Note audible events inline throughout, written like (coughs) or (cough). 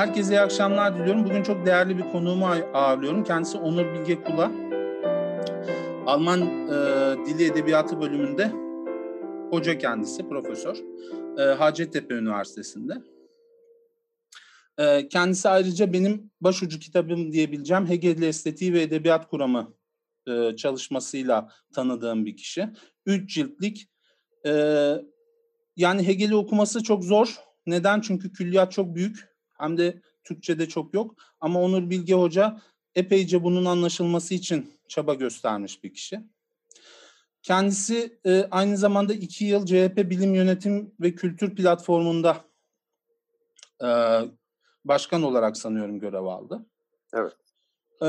Herkese iyi akşamlar diliyorum. Bugün çok değerli bir konuğumu ağırlıyorum. Kendisi Onur Bilge Kula. Alman e, Dili Edebiyatı bölümünde hoca kendisi, profesör. E, Hacettepe Üniversitesi'nde. E, kendisi ayrıca benim başucu kitabım diyebileceğim Hegel'li Estetiği ve Edebiyat Kuramı e, çalışmasıyla tanıdığım bir kişi. Üç ciltlik. E, yani Hegel'i okuması çok zor. Neden? Çünkü külliyat çok büyük hem de Türkçe'de çok yok. Ama Onur Bilge Hoca epeyce bunun anlaşılması için çaba göstermiş bir kişi. Kendisi e, aynı zamanda iki yıl CHP Bilim Yönetim ve Kültür Platformu'nda e, başkan olarak sanıyorum görev aldı. Evet. E,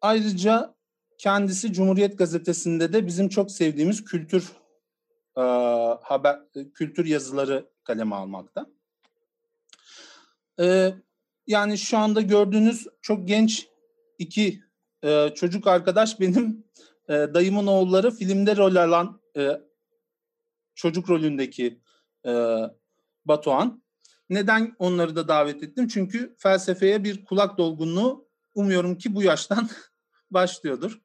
ayrıca kendisi Cumhuriyet Gazetesi'nde de bizim çok sevdiğimiz kültür e, haber kültür yazıları kaleme almakta. E, yani şu anda gördüğünüz çok genç iki e, çocuk arkadaş (laughs) benim e, dayımın oğulları filmde rol alan e, çocuk rolündeki e, Batuhan. Neden onları da davet ettim? Çünkü felsefeye bir kulak dolgunluğu umuyorum ki bu yaştan (laughs) başlıyordur.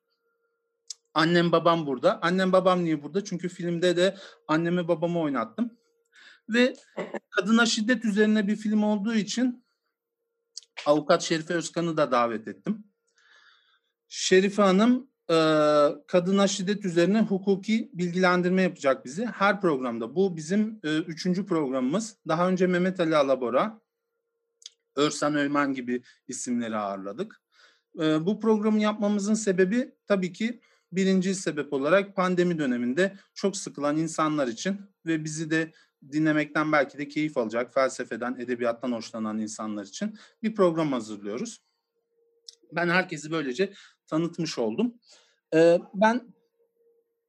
Annem babam burada. Annem babam niye burada? Çünkü filmde de annemi babamı oynattım. Ve kadına şiddet üzerine bir film olduğu için avukat Şerife Özkan'ı da davet ettim. Şerife Hanım e, kadına şiddet üzerine hukuki bilgilendirme yapacak bizi her programda. Bu bizim e, üçüncü programımız. Daha önce Mehmet Ali Alabora, Örsan Öymen gibi isimleri ağırladık. E, bu programı yapmamızın sebebi tabii ki birinci sebep olarak pandemi döneminde çok sıkılan insanlar için ve bizi de dinlemekten belki de keyif alacak, felsefeden, edebiyattan hoşlanan insanlar için bir program hazırlıyoruz. Ben herkesi böylece tanıtmış oldum. Ee, ben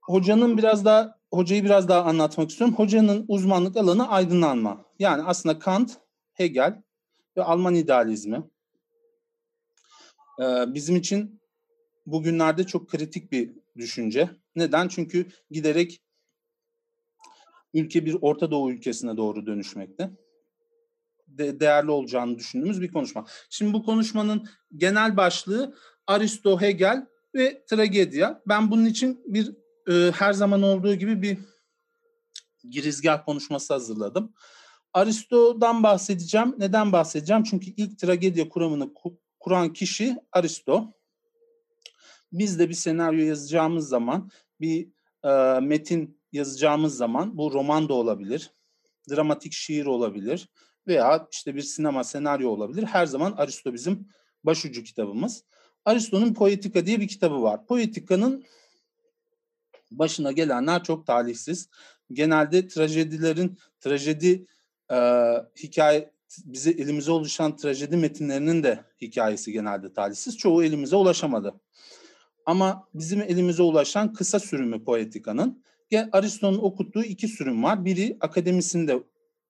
hocanın biraz daha hocayı biraz daha anlatmak istiyorum. Hocanın uzmanlık alanı aydınlanma. Yani aslında Kant, Hegel ve Alman idealizmi. Ee, bizim için bugünlerde çok kritik bir düşünce. Neden? Çünkü giderek ülke bir Orta Doğu ülkesine doğru dönüşmekte. De, değerli olacağını düşündüğümüz bir konuşma. Şimdi bu konuşmanın genel başlığı Aristo, Hegel ve tragedya. Ben bunun için bir e, her zaman olduğu gibi bir girizgah konuşması hazırladım. Aristo'dan bahsedeceğim. Neden bahsedeceğim? Çünkü ilk tragedya kuramını kuran kişi Aristo. Biz de bir senaryo yazacağımız zaman, bir e, metin yazacağımız zaman bu roman da olabilir, dramatik şiir olabilir veya işte bir sinema senaryo olabilir. Her zaman Aristo bizim başucu kitabımız. Aristo'nun Poetika diye bir kitabı var. Poetika'nın başına gelenler çok talihsiz. Genelde trajedilerin, trajedi e, hikaye, bize elimize oluşan trajedi metinlerinin de hikayesi genelde talihsiz. Çoğu elimize ulaşamadı. Ama bizim elimize ulaşan kısa sürümü Poetika'nın Aristo'nun okuttuğu iki sürüm var. Biri akademisinde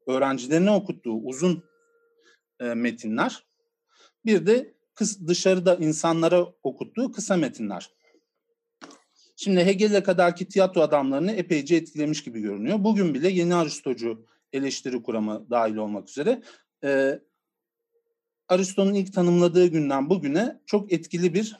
öğrencilerine okuttuğu uzun e, metinler. Bir de kıs, dışarıda insanlara okuttuğu kısa metinler. Şimdi Hegel'e kadarki tiyatro adamlarını epeyce etkilemiş gibi görünüyor. Bugün bile yeni Aristocu eleştiri kuramı dahil olmak üzere e, Aristo'nun ilk tanımladığı günden bugüne çok etkili bir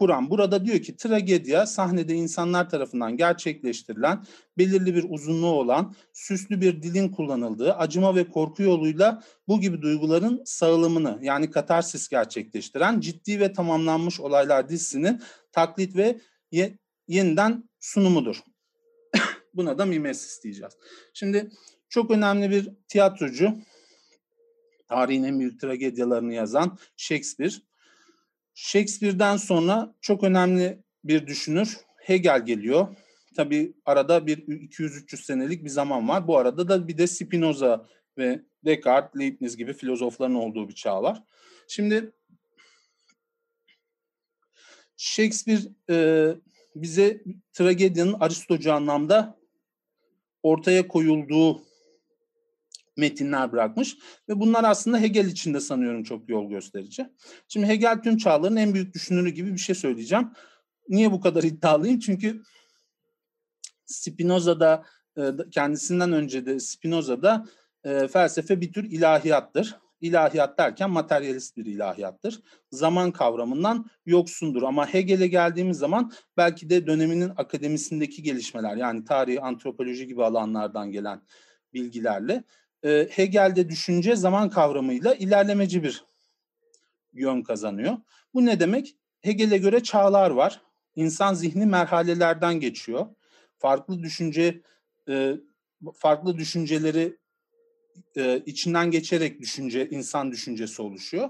kuran burada diyor ki tragedya sahnede insanlar tarafından gerçekleştirilen belirli bir uzunluğu olan süslü bir dilin kullanıldığı acıma ve korku yoluyla bu gibi duyguların sağlamını yani katarsis gerçekleştiren ciddi ve tamamlanmış olaylar dizisinin taklit ve ye, yeniden sunumudur. (laughs) Buna da mimesis diyeceğiz. Şimdi çok önemli bir tiyatrocu, tarihin en büyük tragedyalarını yazan Shakespeare Shakespeare'den sonra çok önemli bir düşünür Hegel geliyor. Tabi arada bir 200-300 senelik bir zaman var. Bu arada da bir de Spinoza ve Descartes, Leibniz gibi filozofların olduğu bir çağ var. Şimdi Shakespeare e, bize tragedyanın Aristocu anlamda ortaya koyulduğu metinler bırakmış ve bunlar aslında Hegel için de sanıyorum çok yol gösterici. Şimdi Hegel tüm çağların en büyük düşünürü gibi bir şey söyleyeceğim. Niye bu kadar (laughs) iddialıyım? Çünkü Spinoza'da e, kendisinden önce de Spinoza'da e, felsefe bir tür ilahiyattır. ilahiyat derken materyalist bir ilahiyattır. Zaman kavramından yoksundur ama Hegel'e geldiğimiz zaman belki de döneminin akademisindeki gelişmeler yani tarih, antropoloji gibi alanlardan gelen bilgilerle e, Hegel'de düşünce zaman kavramıyla ilerlemeci bir yön kazanıyor. Bu ne demek? Hegel'e göre çağlar var. İnsan zihni merhalelerden geçiyor. Farklı düşünce e, farklı düşünceleri e, içinden geçerek düşünce, insan düşüncesi oluşuyor.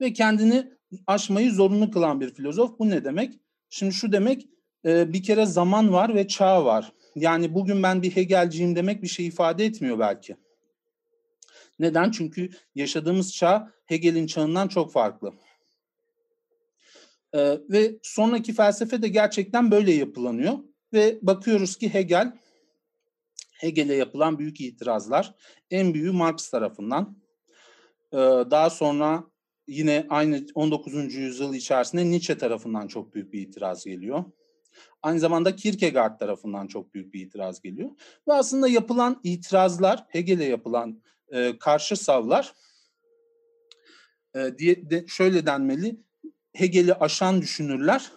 Ve kendini aşmayı zorunlu kılan bir filozof. Bu ne demek? Şimdi şu demek, bir kere zaman var ve çağ var. Yani bugün ben bir Hegelciyim demek bir şey ifade etmiyor belki. Neden? Çünkü yaşadığımız çağ Hegel'in çağından çok farklı. Ee, ve sonraki felsefe de gerçekten böyle yapılanıyor. Ve bakıyoruz ki Hegel, Hegel'e yapılan büyük itirazlar, en büyüğü Marx tarafından. Ee, daha sonra yine aynı 19. yüzyıl içerisinde Nietzsche tarafından çok büyük bir itiraz geliyor. Aynı zamanda Kierkegaard tarafından çok büyük bir itiraz geliyor. Ve aslında yapılan itirazlar, Hegel'e yapılan e, karşı savlar e, diye de şöyle denmeli. Hegel'i aşan düşünürler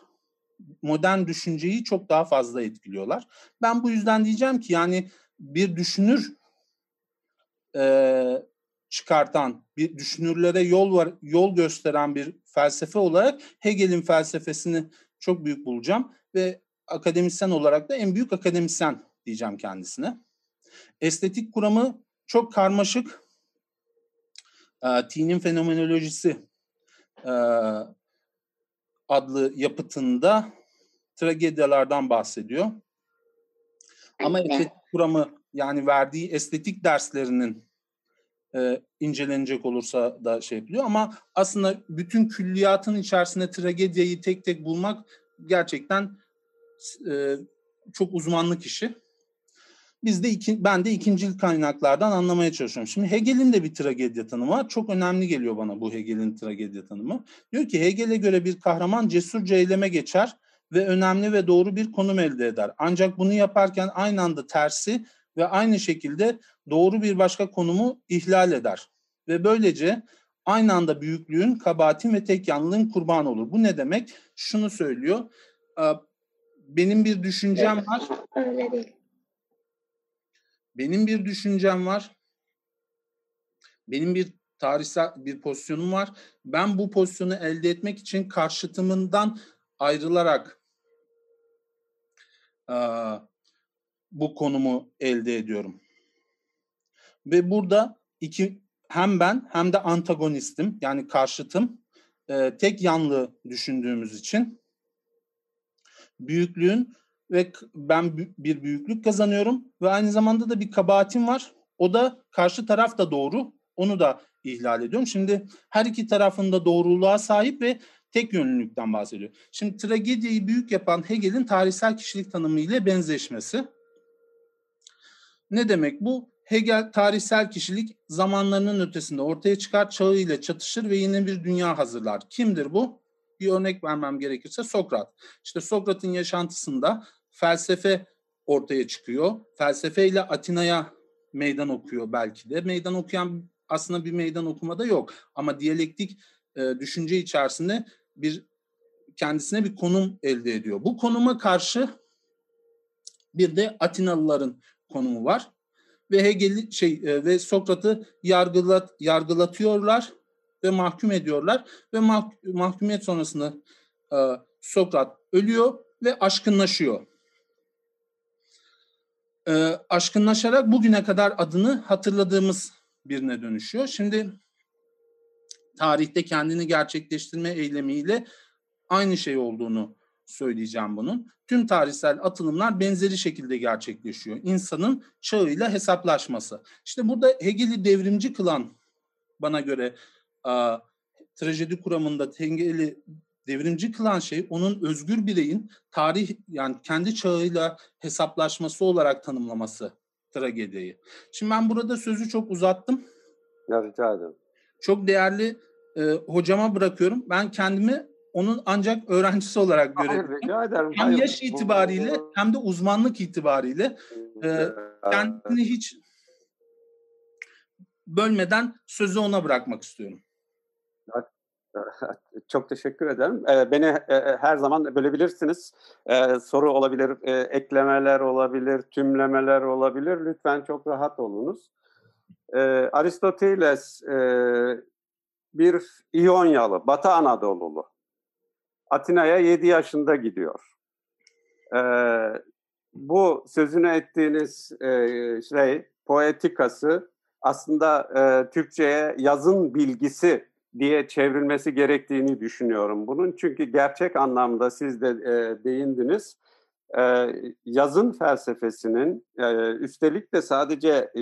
modern düşünceyi çok daha fazla etkiliyorlar. Ben bu yüzden diyeceğim ki yani bir düşünür e, çıkartan, bir düşünürlere yol var, yol gösteren bir felsefe olarak Hegel'in felsefesini çok büyük bulacağım ve akademisyen olarak da en büyük akademisyen diyeceğim kendisine. Estetik kuramı çok karmaşık. E, T'nin fenomenolojisi e, adlı yapıtında tragedyalardan bahsediyor. Ama estetik kuramı yani verdiği estetik derslerinin e, incelenecek olursa da şey yapılıyor. Ama aslında bütün külliyatın içerisinde tragediyi tek tek bulmak gerçekten e, çok uzmanlık işi. Biz de iki, ben de ikincil kaynaklardan anlamaya çalışıyorum. Şimdi Hegel'in de bir tragedya tanımı var. Çok önemli geliyor bana bu Hegel'in tragedya tanımı. Diyor ki Hegel'e göre bir kahraman cesurca eyleme geçer ve önemli ve doğru bir konum elde eder. Ancak bunu yaparken aynı anda tersi ve aynı şekilde doğru bir başka konumu ihlal eder. Ve böylece aynı anda büyüklüğün, kabahatin ve tek yanlılığın kurbanı olur. Bu ne demek? Şunu söylüyor. Benim bir düşüncem var. Öyle değil. Benim bir düşüncem var. Benim bir tarihsel bir pozisyonum var. Ben bu pozisyonu elde etmek için karşıtımından ayrılarak bu konumu elde ediyorum. Ve burada iki hem ben hem de antagonistim yani karşıtım tek yanlı düşündüğümüz için büyüklüğün ve ben bir büyüklük kazanıyorum ve aynı zamanda da bir kabahatim var. O da karşı taraf da doğru. Onu da ihlal ediyorum. Şimdi her iki tarafında doğruluğa sahip ve tek yönlülükten bahsediyor. Şimdi tragediyi büyük yapan Hegel'in tarihsel kişilik tanımı ile benzeşmesi. Ne demek bu? Hegel tarihsel kişilik zamanlarının ötesinde ortaya çıkar, çağı ile çatışır ve yeni bir dünya hazırlar. Kimdir bu? Bir örnek vermem gerekirse Sokrat. İşte Sokrat'ın yaşantısında felsefe ortaya çıkıyor. Felsefeyle Atina'ya meydan okuyor belki de. Meydan okuyan aslında bir meydan okumada yok. Ama diyalektik e, düşünce içerisinde bir kendisine bir konum elde ediyor. Bu konuma karşı bir de Atinalıların konumu var ve Hegel şey e, ve Sokrat'ı yargılat yargılatıyorlar ve mahkum ediyorlar ve mah, mahkumiyet sonrasında e, Sokrat ölüyor ve aşkınlaşıyor. E, aşkınlaşarak bugüne kadar adını hatırladığımız birine dönüşüyor. Şimdi tarihte kendini gerçekleştirme eylemiyle aynı şey olduğunu söyleyeceğim bunun. Tüm tarihsel atılımlar benzeri şekilde gerçekleşiyor. İnsanın çağıyla hesaplaşması. İşte burada Hegel'i devrimci kılan bana göre a, trajedi kuramında Hegel'i devrimci kılan şey onun özgür bireyin tarih yani kendi çağıyla hesaplaşması olarak tanımlaması tragediyi. Şimdi ben burada sözü çok uzattım. Ya rica ederim. Çok değerli e, hocama bırakıyorum. Ben kendimi onun ancak öğrencisi olarak Hayır, görebilirim. rica ederim. Hem Hayır, yaş itibariyle bu- hem de uzmanlık itibariyle e, kendini hiç bölmeden sözü ona bırakmak istiyorum. (laughs) Çok teşekkür ederim. Beni her zaman bölebilirsiniz. Soru olabilir, eklemeler olabilir, tümlemeler olabilir. Lütfen çok rahat olunuz. Aristoteles bir İonyalı, Batı Anadolu'lu. Atina'ya 7 yaşında gidiyor. Bu sözünü ettiğiniz şey, poetikası aslında Türkçe'ye yazın bilgisi diye çevrilmesi gerektiğini düşünüyorum bunun. Çünkü gerçek anlamda siz de e, değindiniz. E, yazın felsefesinin e, üstelik de sadece e,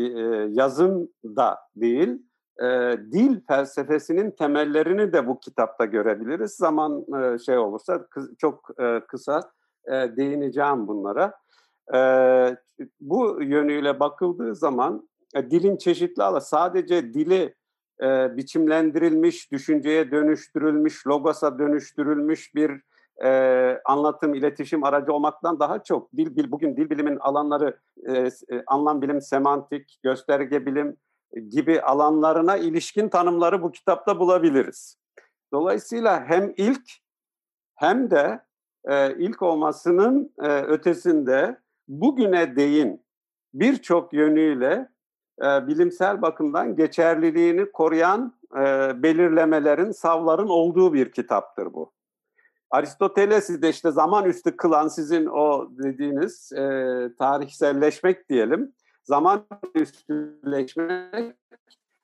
yazın da değil, e, dil felsefesinin temellerini de bu kitapta görebiliriz. Zaman e, şey olursa kı, çok e, kısa e, değineceğim bunlara. E, bu yönüyle bakıldığı zaman e, dilin çeşitli alanı sadece dili e, biçimlendirilmiş, düşünceye dönüştürülmüş, logosa dönüştürülmüş bir e, anlatım, iletişim aracı olmaktan daha çok dil, bil, bugün dil bilimin alanları, e, e, anlam bilim, semantik, gösterge bilim gibi alanlarına ilişkin tanımları bu kitapta bulabiliriz. Dolayısıyla hem ilk hem de e, ilk olmasının e, ötesinde bugüne değin birçok yönüyle e, bilimsel bakımdan geçerliliğini koruyan e, belirlemelerin, savların olduğu bir kitaptır bu. Aristoteles'i de işte zaman üstü kılan sizin o dediğiniz e, tarihselleşmek diyelim. Zaman üstüleşmek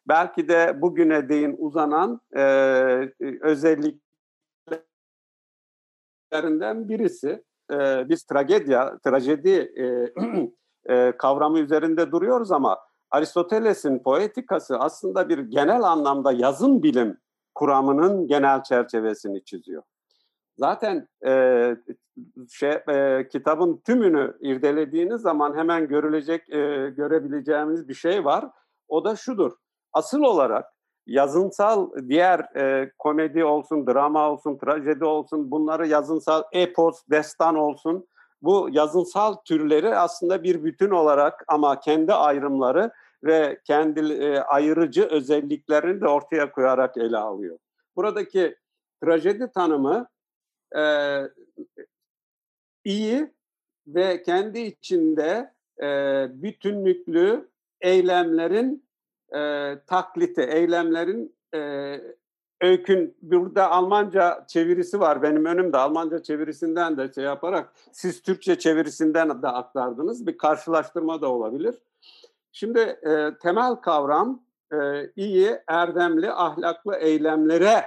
belki de bugüne değin uzanan e, özelliklerinden birisi. E, biz tragedya, trajedi e, (clears throat) e, kavramı üzerinde duruyoruz ama Aristoteles'in poetikası aslında bir genel anlamda yazın bilim kuramının genel çerçevesini çiziyor. Zaten e, şey, e, kitabın tümünü irdelediğiniz zaman hemen görülecek, e, görebileceğimiz bir şey var. O da şudur. Asıl olarak yazınsal diğer e, komedi olsun, drama olsun, trajedi olsun, bunları yazınsal epos, destan olsun, bu yazınsal türleri aslında bir bütün olarak ama kendi ayrımları ve kendi e, ayırıcı özelliklerini de ortaya koyarak ele alıyor. Buradaki trajedi tanımı e, iyi ve kendi içinde e, bütünlüklü eylemlerin e, takliti, eylemlerin e, öykün burada Almanca çevirisi var benim önümde Almanca çevirisinden de şey yaparak siz Türkçe çevirisinden de aktardınız bir karşılaştırma da olabilir. Şimdi e, temel kavram e, iyi, erdemli, ahlaklı eylemlere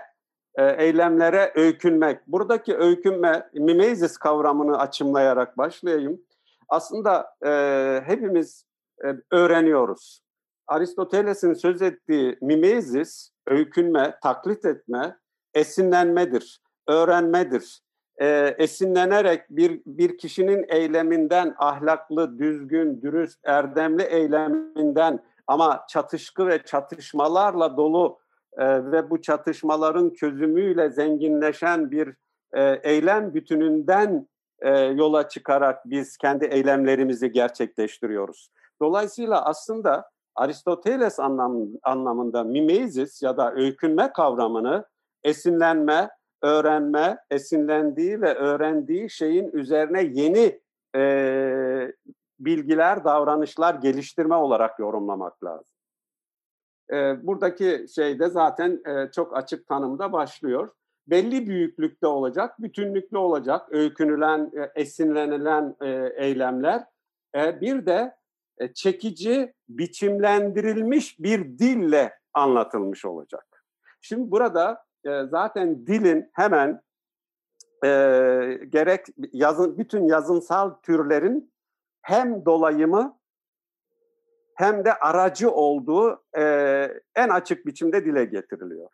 e, eylemlere öykünmek. Buradaki öykünme, mimezis kavramını açımlayarak başlayayım. Aslında e, hepimiz e, öğreniyoruz. Aristoteles'in söz ettiği mimezis, öykünme, taklit etme, esinlenmedir, öğrenmedir. E, esinlenerek bir, bir kişinin eyleminden, ahlaklı, düzgün, dürüst, erdemli eyleminden ama çatışkı ve çatışmalarla dolu e, ve bu çatışmaların çözümüyle zenginleşen bir e, eylem bütününden e, yola çıkarak biz kendi eylemlerimizi gerçekleştiriyoruz. Dolayısıyla aslında Aristoteles anlam, anlamında mimezis ya da öykünme kavramını esinlenme, öğrenme, esinlendiği ve öğrendiği şeyin üzerine yeni e, bilgiler, davranışlar geliştirme olarak yorumlamak lazım. E, buradaki şey de zaten e, çok açık tanımda başlıyor. Belli büyüklükte olacak, bütünlüklü olacak, öykünülen, e, esinlenilen e, eylemler. E, bir de e, çekici, biçimlendirilmiş bir dille anlatılmış olacak. Şimdi burada e, zaten dilin hemen e, gerek yazın bütün yazınsal türlerin hem dolayımı hem de aracı olduğu e, en açık biçimde dile getiriliyor.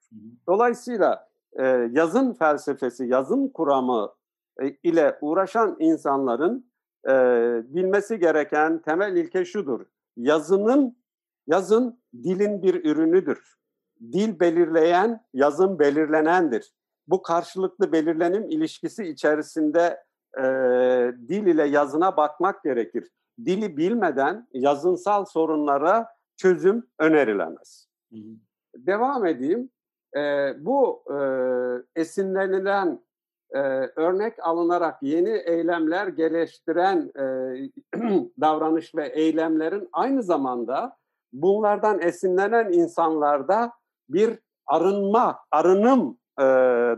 Dolayısıyla e, yazın felsefesi, yazın kuramı e, ile uğraşan insanların e, bilmesi gereken temel ilke şudur. Yazının, yazın dilin bir ürünüdür. Dil belirleyen, yazın belirlenendir. Bu karşılıklı belirlenim ilişkisi içerisinde e, dil ile yazına bakmak gerekir. Dili bilmeden yazınsal sorunlara çözüm önerilemez. Hı hı. Devam edeyim. E, bu e, esinlenilen e, örnek alınarak yeni eylemler geliştiren e, (clears throat) davranış ve eylemlerin aynı zamanda bunlardan esinlenen insanlarda bir arınma, arınım e,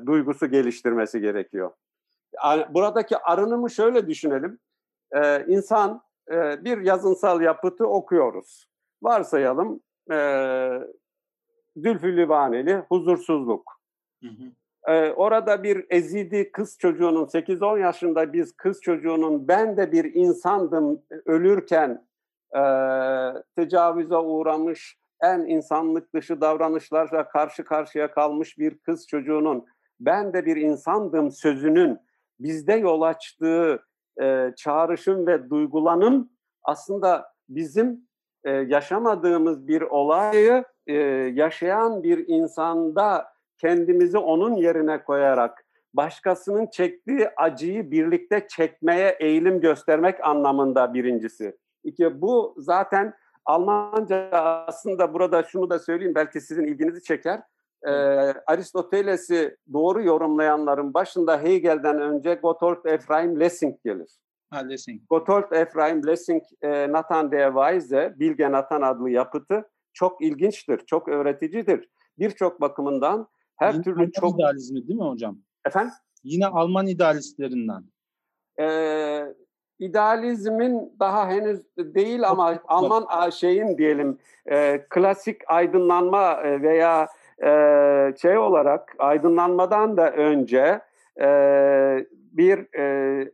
duygusu geliştirmesi gerekiyor. Buradaki arınımı şöyle düşünelim. E, insan e, bir yazınsal yapıtı okuyoruz. Varsayalım e, Zülfü Livaneli huzursuzluk. Hı hı. Ee, orada bir ezidi kız çocuğunun 8-10 yaşında biz kız çocuğunun ben de bir insandım ölürken e, tecavüze uğramış en insanlık dışı davranışlarla karşı karşıya kalmış bir kız çocuğunun ben de bir insandım sözünün bizde yol açtığı e, çağrışım ve duygulanım aslında bizim e, yaşamadığımız bir olayı e, yaşayan bir insanda kendimizi onun yerine koyarak başkasının çektiği acıyı birlikte çekmeye eğilim göstermek anlamında birincisi. İki, bu zaten Almanca aslında burada şunu da söyleyeyim belki sizin ilginizi çeker. Ee, Aristoteles'i doğru yorumlayanların başında Hegel'den önce Gotthold Ephraim Lessing gelir. Ha, Lessing. Gotthold Ephraim Lessing, e, Nathan der Weise, Bilge Nathan adlı yapıtı çok ilginçtir, çok öğreticidir. Birçok bakımından her Yine türlü Alman çok... idealizmi değil mi hocam? Efendim? Yine Alman idealistlerinden. Ee, idealizmin daha henüz değil ama Alman şeyin diyelim e, klasik aydınlanma e, veya e, şey olarak aydınlanmadan da önce e, bir e,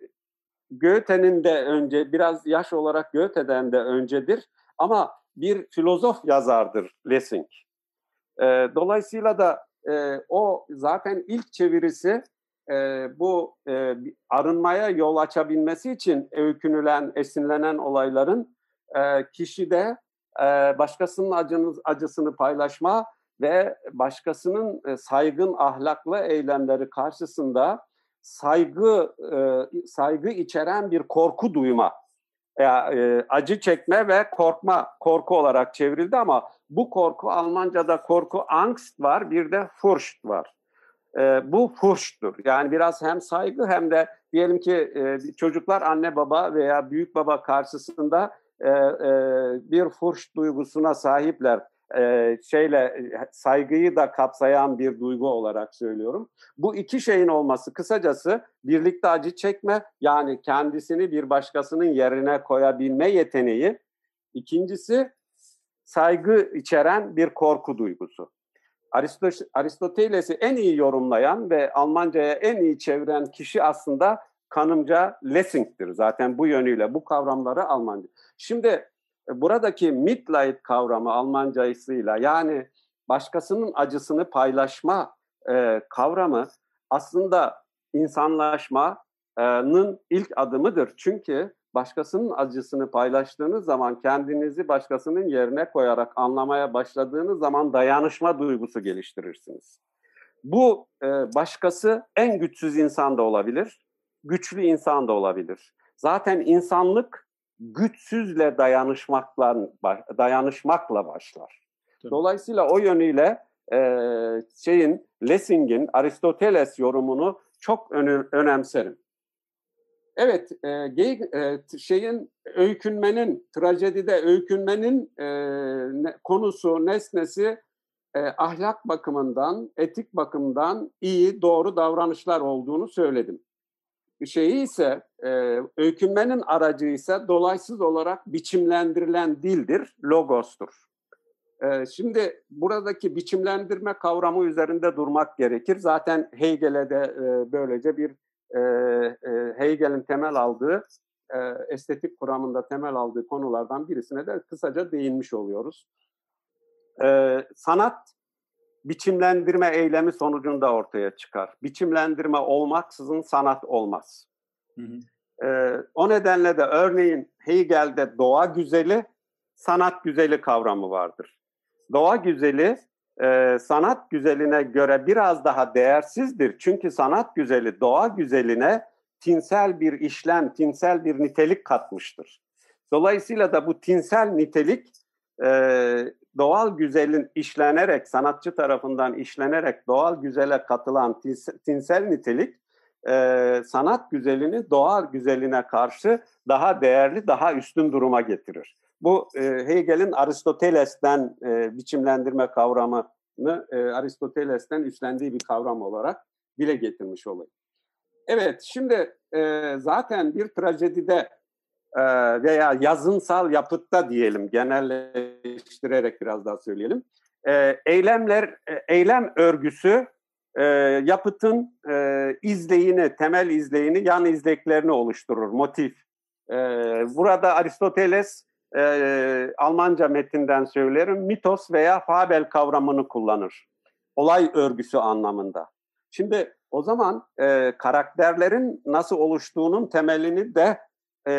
Goethe'nin de önce biraz yaş olarak Goethe'den de öncedir ama bir filozof yazardır Lessing. E, dolayısıyla da e, o zaten ilk çevirisi e, bu e, arınmaya yol açabilmesi için öykünülen, esinlenen olayların e, kişide e, başkasının acını, acısını paylaşma ve başkasının e, saygın ahlaklı eylemleri karşısında saygı e, saygı içeren bir korku duyma acı çekme ve korkma korku olarak çevrildi ama bu korku Almanca'da korku angst var bir de furcht var. E, bu furchttur. Yani biraz hem saygı hem de diyelim ki e, çocuklar anne baba veya büyük baba karşısında e, e, bir furcht duygusuna sahipler e, şeyle saygıyı da kapsayan bir duygu olarak söylüyorum. Bu iki şeyin olması kısacası birlikte acı çekme yani kendisini bir başkasının yerine koyabilme yeteneği. İkincisi saygı içeren bir korku duygusu. Aristoteles'i en iyi yorumlayan ve Almanca'ya en iyi çeviren kişi aslında kanımca Lessing'tir. Zaten bu yönüyle bu kavramları Almanca. Şimdi buradaki Mitleid kavramı Almancasıyla yani başkasının acısını paylaşma e, kavramı aslında insanlaşmanın ilk adımıdır. Çünkü başkasının acısını paylaştığınız zaman kendinizi başkasının yerine koyarak anlamaya başladığınız zaman dayanışma duygusu geliştirirsiniz. Bu e, başkası en güçsüz insan da olabilir, güçlü insan da olabilir. Zaten insanlık güçsüzle dayanışmakla dayanışmakla başlar. Tabii. Dolayısıyla o yönüyle e, şeyin Lessing'in Aristoteles yorumunu çok öne, önemserim. Evet, e, e, şeyin öykünmenin, trajedide öykünmenin e, ne, konusu, nesnesi e, ahlak bakımından, etik bakımdan iyi, doğru davranışlar olduğunu söyledim şeyi ise e, öykünmenin aracı ise dolaysız olarak biçimlendirilen dildir, logostur. E, şimdi buradaki biçimlendirme kavramı üzerinde durmak gerekir. Zaten Hegel'e de e, böylece bir e, e, Hegel'in temel aldığı e, estetik kuramında temel aldığı konulardan birisine de kısaca değinmiş oluyoruz. E, sanat biçimlendirme eylemi sonucunda ortaya çıkar. Biçimlendirme olmaksızın sanat olmaz. Hı hı. Ee, o nedenle de örneğin Hegel'de doğa güzeli, sanat güzeli kavramı vardır. Doğa güzeli e, sanat güzeline göre biraz daha değersizdir. Çünkü sanat güzeli doğa güzeline tinsel bir işlem, tinsel bir nitelik katmıştır. Dolayısıyla da bu tinsel nitelik e, doğal güzelin işlenerek, sanatçı tarafından işlenerek doğal güzele katılan tinsel nitelik, e, sanat güzelini doğal güzeline karşı daha değerli, daha üstün duruma getirir. Bu e, Hegel'in Aristoteles'ten e, biçimlendirme kavramını e, Aristoteles'ten üstlendiği bir kavram olarak dile getirmiş olayım. Evet, şimdi e, zaten bir trajedide veya yazınsal yapıtta diyelim, genelleştirerek biraz daha söyleyelim. E, eylemler, e, eylem örgüsü e, yapıtın e, izleyini, temel izleyini, yan izleklerini oluşturur, motif. E, burada Aristoteles Almanca metinden söylerim, mitos veya fabel kavramını kullanır. Olay örgüsü anlamında. Şimdi o zaman karakterlerin nasıl oluştuğunun temelini de e,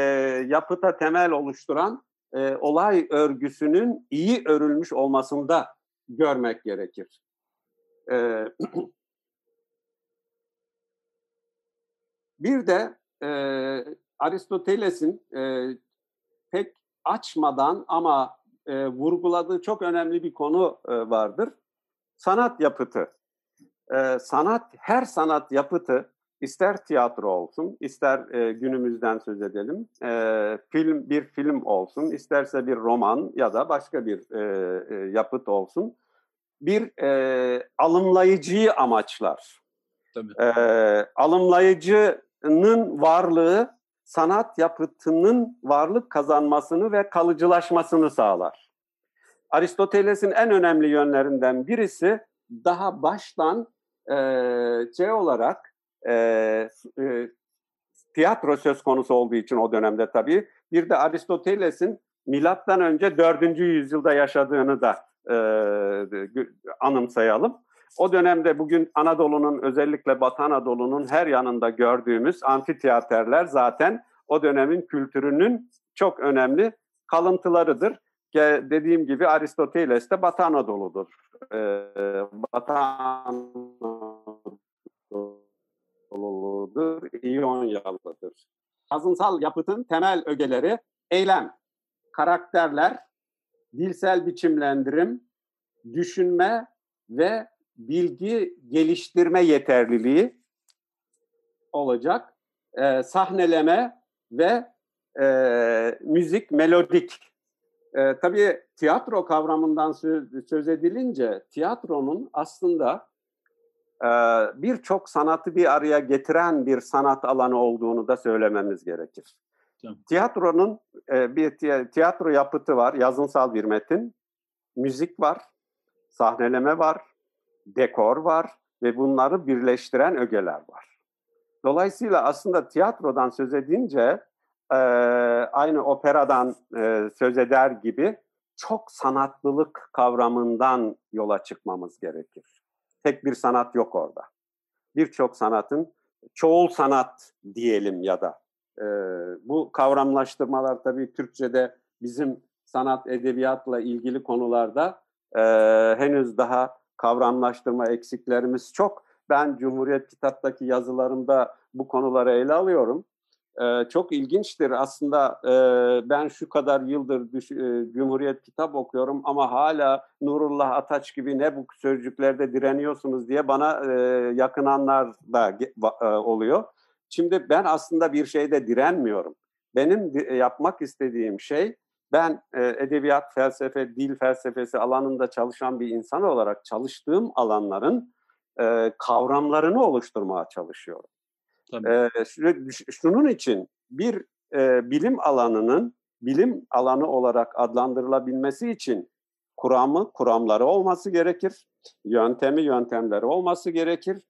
yapıta temel oluşturan e, olay örgüsünün iyi örülmüş olmasında görmek gerekir. E, (clears throat) bir de e, Aristoteles'in e, pek açmadan ama e, vurguladığı çok önemli bir konu e, vardır. Sanat yapıtı. E, sanat, her sanat yapıtı ister tiyatro olsun, ister e, günümüzden söz edelim, e, film bir film olsun, isterse bir roman ya da başka bir e, e, yapıt olsun, bir e, alımlayıcıyı amaçlar. Tabii. E, alımlayıcının varlığı sanat yapıtının varlık kazanmasını ve kalıcılaşmasını sağlar. Aristoteles'in en önemli yönlerinden birisi daha baştan e, şey olarak e, e, tiyatro söz konusu olduğu için o dönemde tabii bir de Aristoteles'in milattan önce 4. yüzyılda yaşadığını da e, anımsayalım. O dönemde bugün Anadolu'nun özellikle Batı Anadolu'nun her yanında gördüğümüz amfiteyatrlar zaten o dönemin kültürünün çok önemli kalıntılarıdır. Dediğim gibi Aristoteles de Batı Anadolu'dur. Ee, Batı Anadolu'dur, İyonyalı'dır. Yazınsal yapıtın temel ögeleri eylem, karakterler, dilsel biçimlendirim, düşünme ve bilgi geliştirme yeterliliği olacak. E, sahneleme ve e, müzik, melodik. E, tabii tiyatro kavramından söz, söz edilince tiyatronun aslında birçok sanatı bir araya getiren bir sanat alanı olduğunu da söylememiz gerekir. Tamam. Tiyatronun e, bir tiyatro yapıtı var, yazınsal bir metin, müzik var, sahneleme var, dekor var ve bunları birleştiren ögeler var. Dolayısıyla aslında tiyatrodan söz edince e, aynı operadan e, söz eder gibi çok sanatlılık kavramından yola çıkmamız gerekir. Tek bir sanat yok orada. Birçok sanatın çoğul sanat diyelim ya da e, bu kavramlaştırmalar tabii Türkçe'de bizim sanat edebiyatla ilgili konularda e, henüz daha kavramlaştırma eksiklerimiz çok. Ben Cumhuriyet Kitap'taki yazılarımda bu konuları ele alıyorum. Ee, çok ilginçtir aslında e, ben şu kadar yıldır düş, e, Cumhuriyet kitap okuyorum ama hala Nurullah Ataç gibi ne bu sözcüklerde direniyorsunuz diye bana e, yakınanlar da e, oluyor. Şimdi ben aslında bir şeyde direnmiyorum. Benim yapmak istediğim şey ben e, edebiyat, felsefe, dil felsefesi alanında çalışan bir insan olarak çalıştığım alanların e, kavramlarını oluşturmaya çalışıyorum. Tabii. E, şunun için bir e, bilim alanının bilim alanı olarak adlandırılabilmesi için kuramı, kuramları olması gerekir. Yöntemi, yöntemleri olması gerekir.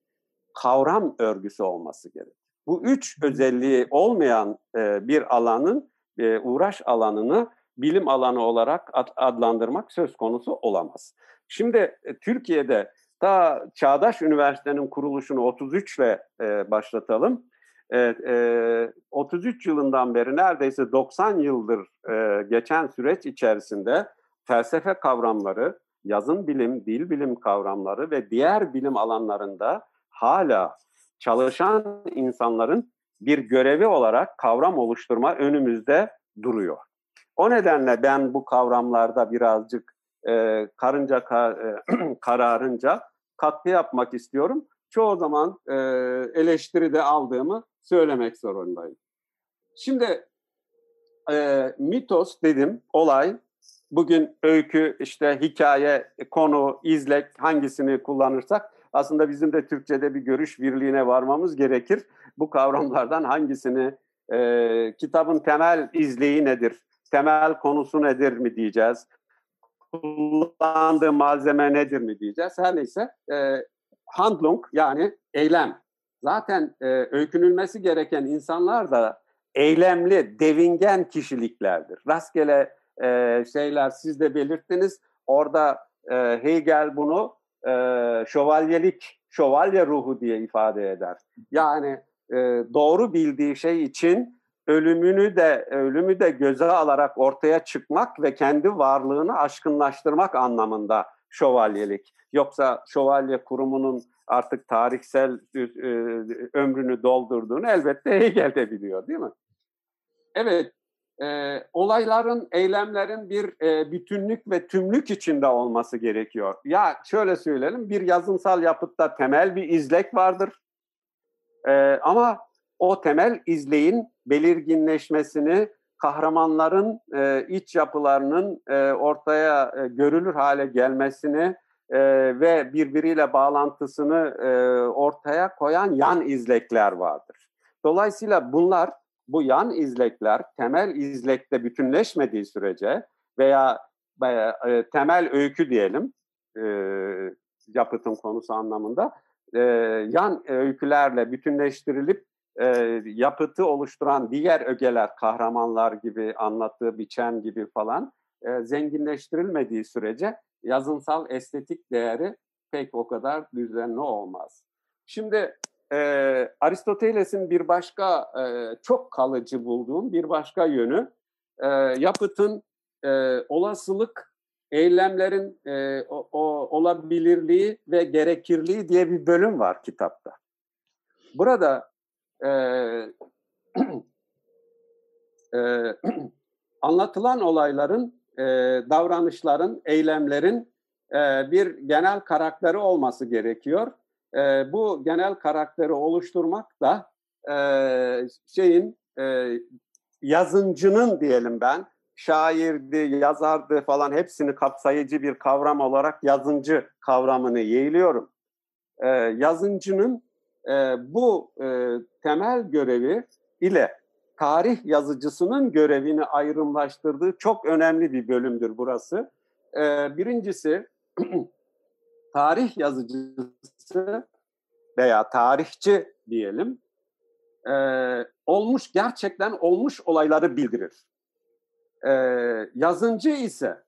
Kavram örgüsü olması gerekir. Bu üç özelliği olmayan e, bir alanın e, uğraş alanını bilim alanı olarak adlandırmak söz konusu olamaz. Şimdi Türkiye'de ta Çağdaş Üniversitenin kuruluşunu 33 ile e, başlatalım. Evet, e, 33 yılından beri neredeyse 90 yıldır e, geçen süreç içerisinde felsefe kavramları, yazın bilim, dil bilim kavramları ve diğer bilim alanlarında hala çalışan insanların bir görevi olarak kavram oluşturma önümüzde duruyor. O nedenle ben bu kavramlarda birazcık e, karınca ka, e, (clears throat) kararınca katkı yapmak istiyorum. Çoğu zaman e, eleştiride aldığımı söylemek zorundayım. Şimdi e, mitos dedim, olay. Bugün öykü, işte hikaye, konu, izlek hangisini kullanırsak aslında bizim de Türkçe'de bir görüş birliğine varmamız gerekir. Bu kavramlardan hangisini, e, kitabın temel izleyi nedir, temel konusu nedir mi diyeceğiz, kullandığı malzeme nedir mi diyeceğiz. Her neyse e, handlung yani eylem. Zaten e, öykünülmesi gereken insanlar da eylemli, devingen kişiliklerdir. Rastgele e, şeyler siz de belirttiniz. Orada e, Hegel bunu e, şövalyelik, şövalye ruhu diye ifade eder. Yani e, doğru bildiği şey için ölümünü de ölümü de göze alarak ortaya çıkmak ve kendi varlığını aşkınlaştırmak anlamında şövalyelik. Yoksa şövalye kurumunun artık tarihsel e, ömrünü doldurduğunu elbette (laughs) Hegel de biliyor değil mi? Evet, e, olayların, eylemlerin bir e, bütünlük ve tümlük içinde olması gerekiyor. Ya şöyle söyleyelim, bir yazımsal yapıtta temel bir izlek vardır. E, ama o temel izleyin belirginleşmesini, kahramanların e, iç yapılarının e, ortaya e, görülür hale gelmesini e, ve birbiriyle bağlantısını e, ortaya koyan yan izlekler vardır. Dolayısıyla bunlar bu yan izlekler temel izlekte bütünleşmediği sürece veya e, temel öykü diyelim e, yapıtın konusu anlamında e, yan öykülerle bütünleştirilip e, yapıtı oluşturan diğer ögeler kahramanlar gibi anlattığı biçen gibi falan e, zenginleştirilmediği sürece yazınsal estetik değeri pek o kadar düzenli olmaz. Şimdi e, Aristoteles'in bir başka e, çok kalıcı bulduğum bir başka yönü e, yapıtın e, olasılık, eylemlerin e, o, o, olabilirliği ve gerekirliği diye bir bölüm var kitapta. Burada e, (clears throat) (clears throat) anlatılan olayların, e, davranışların, eylemlerin e, bir genel karakteri olması gerekiyor e, bu genel karakteri oluşturmak da e, şeyin e, yazıncının diyelim ben şairdi, yazardı falan hepsini kapsayıcı bir kavram olarak yazıncı kavramını yeğliyorum. E, yazıncının e, bu e, temel görevi ile tarih yazıcısının görevini ayrımlaştırdığı çok önemli bir bölümdür burası. E, birincisi (clears throat) tarih yazıcısı veya tarihçi diyelim e, olmuş gerçekten olmuş olayları bildirir. E, yazıncı ise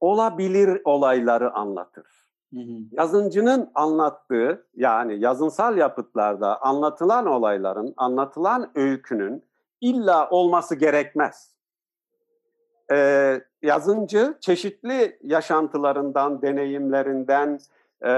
olabilir olayları anlatır. Hı. Yazıncının anlattığı yani yazınsal yapıtlarda anlatılan olayların, anlatılan öykünün illa olması gerekmez. Ee, yazıncı çeşitli yaşantılarından, deneyimlerinden, e,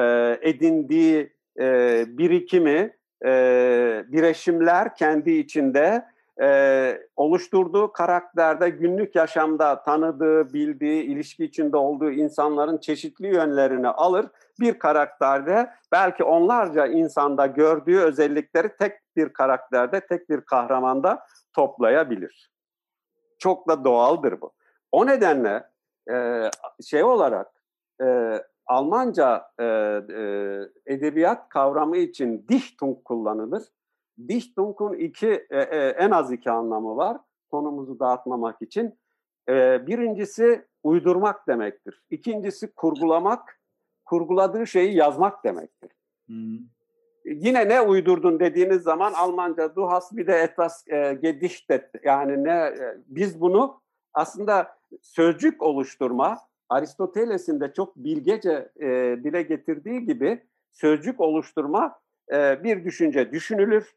edindiği e, birikimi, e, bireşimler kendi içinde e, oluşturduğu karakterde günlük yaşamda tanıdığı, bildiği, ilişki içinde olduğu insanların çeşitli yönlerini alır. Bir karakterde belki onlarca insanda gördüğü özellikleri tek bir karakterde, tek bir kahramanda toplayabilir. Çok da doğaldır bu. O nedenle e, şey olarak e, Almanca e, e, edebiyat kavramı için Dichtung kullanılır. Dichtung'un iki e, e, en az iki anlamı var konumuzu dağıtmamak için. E, birincisi uydurmak demektir. İkincisi kurgulamak, kurguladığı şeyi yazmak demektir. Hmm. Yine ne uydurdun dediğiniz zaman Almanca du hast bir de etwas e, gedichtet yani ne e, biz bunu aslında sözcük oluşturma Aristoteles'in de çok bilgece e, dile getirdiği gibi sözcük oluşturma e, bir düşünce düşünülür.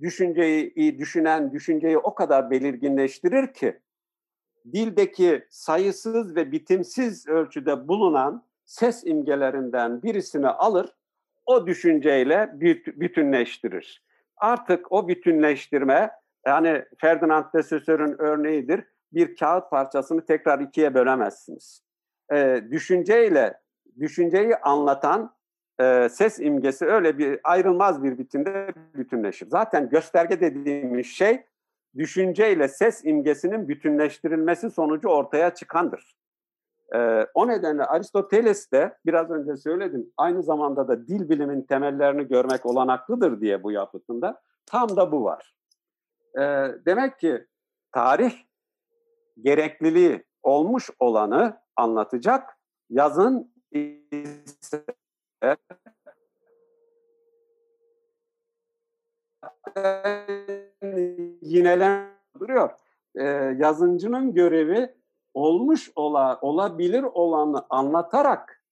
Düşünceyi düşünen düşünceyi o kadar belirginleştirir ki dildeki sayısız ve bitimsiz ölçüde bulunan ses imgelerinden birisini alır, o düşünceyle bütünleştirir. Artık o bütünleştirme yani Ferdinand de Saussure'un örneğidir bir kağıt parçasını tekrar ikiye bölemezsiniz. E, düşünceyle düşünceyi anlatan e, ses imgesi öyle bir ayrılmaz bir biçimde bütünleşir. Zaten gösterge dediğimiz şey düşünceyle ses imgesinin bütünleştirilmesi sonucu ortaya çıkandır. Ee, o nedenle Aristoteles de biraz önce söyledim aynı zamanda da dil bilimin temellerini görmek olanaklıdır diye bu yapıtında tam da bu var. Ee, demek ki tarih gerekliliği olmuş olanı anlatacak yazın ise (laughs) yinelendiriyor. Ee, yazıncının görevi olmuş ola, olabilir olanı anlatarak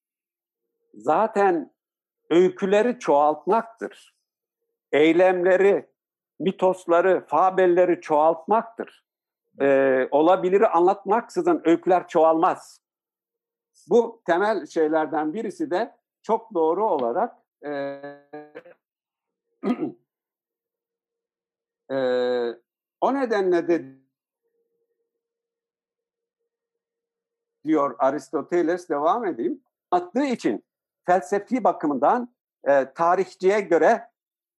zaten öyküleri çoğaltmaktır. Eylemleri, mitosları, fabelleri çoğaltmaktır. Ee, olabiliri anlatmaksızın öyküler çoğalmaz. Bu temel şeylerden birisi de çok doğru olarak e, (clears throat) e, o nedenle de diyor Aristoteles devam edeyim. Attığı için felsefi bakımından e, tarihçiye göre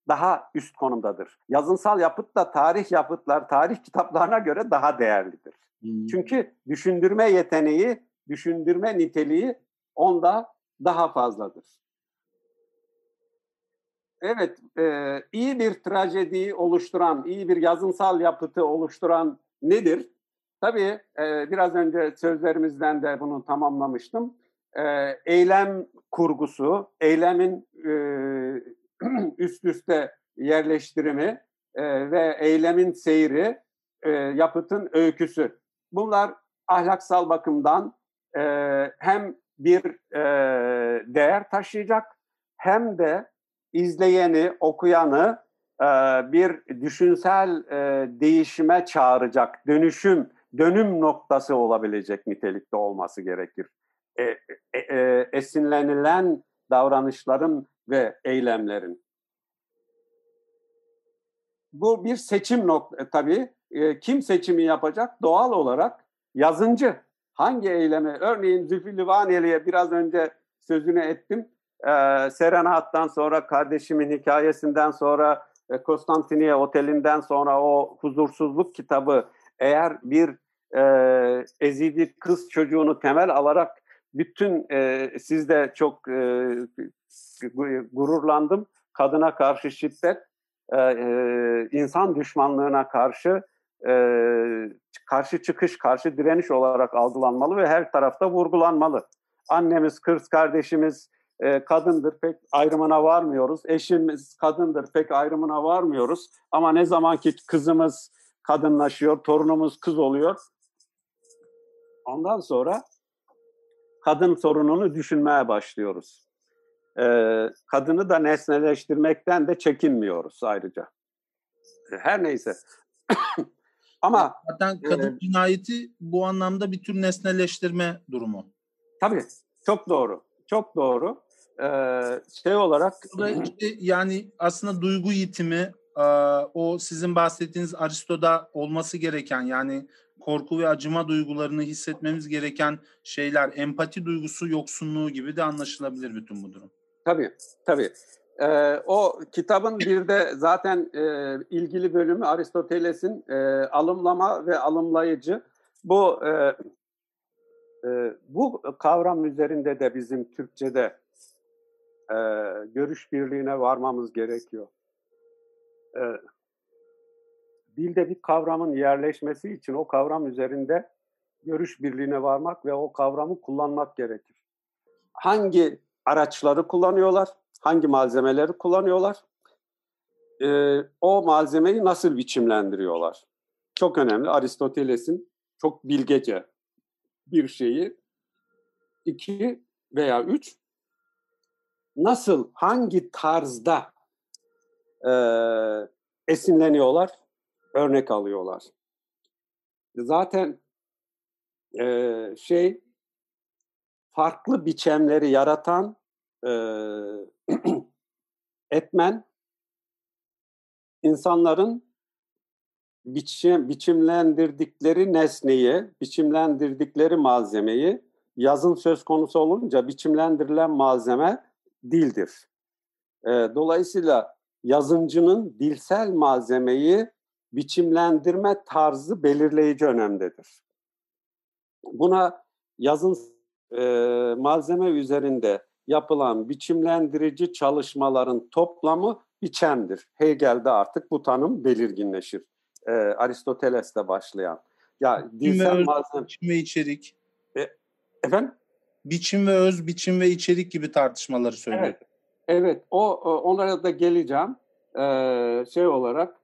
daha üst konumdadır. Yazınsal yapıt da tarih yapıtlar, tarih kitaplarına göre daha değerlidir. Hmm. Çünkü düşündürme yeteneği, düşündürme niteliği onda daha fazladır. Evet, e, iyi bir trajediyi oluşturan, iyi bir yazınsal yapıtı oluşturan nedir? Tabii e, biraz önce sözlerimizden de bunu tamamlamıştım. E, eylem kurgusu, eylemin e, (clears throat) üst üste yerleştirimi e, ve eylemin seyri, e, yapıtın öyküsü. Bunlar ahlaksal bakımdan e, hem bir e, değer taşıyacak hem de izleyeni, okuyanı e, bir düşünsel e, değişime çağıracak, dönüşüm dönüm noktası olabilecek nitelikte olması gerekir. E, e, e, esinlenilen davranışların ve eylemlerin. Bu bir seçim noktası tabii. E, kim seçimi yapacak? Doğal olarak yazıncı. Hangi eylemi? Örneğin Zülfü Livaneli'ye biraz önce sözünü ettim. E, Serenat'tan sonra, kardeşimin hikayesinden sonra, e, Konstantiniye Oteli'nden sonra o huzursuzluk kitabı eğer bir e, ezidi kız çocuğunu temel alarak bütün e, siz de çok e, gururlandım. Kadına karşı şiddet, e, e, insan düşmanlığına karşı e, karşı çıkış, karşı direniş olarak algılanmalı ve her tarafta vurgulanmalı. Annemiz, kız kardeşimiz e, kadındır, pek ayrımına varmıyoruz. Eşimiz kadındır, pek ayrımına varmıyoruz. Ama ne zaman ki kızımız kadınlaşıyor, torunumuz kız oluyor, Ondan sonra kadın sorununu düşünmeye başlıyoruz. Ee, kadını da nesneleştirmekten de çekinmiyoruz ayrıca. Her neyse. (coughs) Ama zaten kadın e, cinayeti bu anlamda bir tür nesneleştirme durumu. Tabii. Çok doğru. Çok doğru. Ee, şey olarak işte yani aslında duygu yitimi o sizin bahsettiğiniz Aristo'da olması gereken yani korku ve acıma duygularını hissetmemiz gereken şeyler, empati duygusu yoksunluğu gibi de anlaşılabilir bütün bu durum. Tabii, tabii. Ee, o kitabın bir de zaten e, ilgili bölümü Aristoteles'in e, alımlama ve alımlayıcı. Bu e, e, bu kavram üzerinde de bizim Türkçe'de e, görüş birliğine varmamız gerekiyor. E, dilde bir kavramın yerleşmesi için o kavram üzerinde görüş birliğine varmak ve o kavramı kullanmak gerekir. Hangi araçları kullanıyorlar, hangi malzemeleri kullanıyorlar, ee, o malzemeyi nasıl biçimlendiriyorlar? Çok önemli. Aristoteles'in çok bilgece bir şeyi. iki veya üç, nasıl, hangi tarzda e, esinleniyorlar? örnek alıyorlar. Zaten e, şey farklı biçemleri yaratan e, (clears throat) etmen insanların biçim, biçimlendirdikleri nesneyi, biçimlendirdikleri malzemeyi yazın söz konusu olunca biçimlendirilen malzeme dildir. E, dolayısıyla yazıncının dilsel malzemeyi biçimlendirme tarzı belirleyici önemdedir. Buna yazın e, malzeme üzerinde yapılan biçimlendirici çalışmaların toplamı biçemdir. Hegel'de artık bu tanım belirginleşir. E, Aristoteles'te başlayan. Ya dilsel malzeme biçim ve içerik. E, efendim? Biçim ve öz, biçim ve içerik gibi tartışmaları söylüyor. Evet. Evet, o onlara da geleceğim. Ee, şey olarak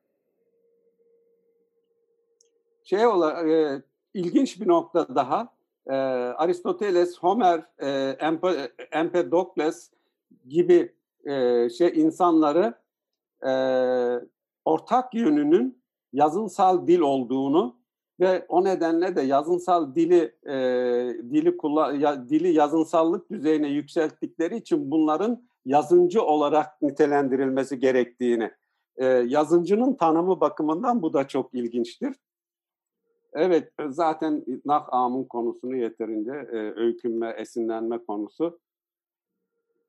şey olarak e, ilginç bir nokta daha. E, Aristoteles, Homer, e, Empedokles gibi e, şey insanları e, ortak yönünün yazınsal dil olduğunu ve o nedenle de yazınsal dili e, dili kullan ya, dili yazınsallık düzeyine yükselttikleri için bunların yazıncı olarak nitelendirilmesi gerektiğini e, yazıncının tanımı bakımından bu da çok ilginçtir. Evet, zaten Nak'am'ın konusunu yeterince e, öykünme, esinlenme konusu.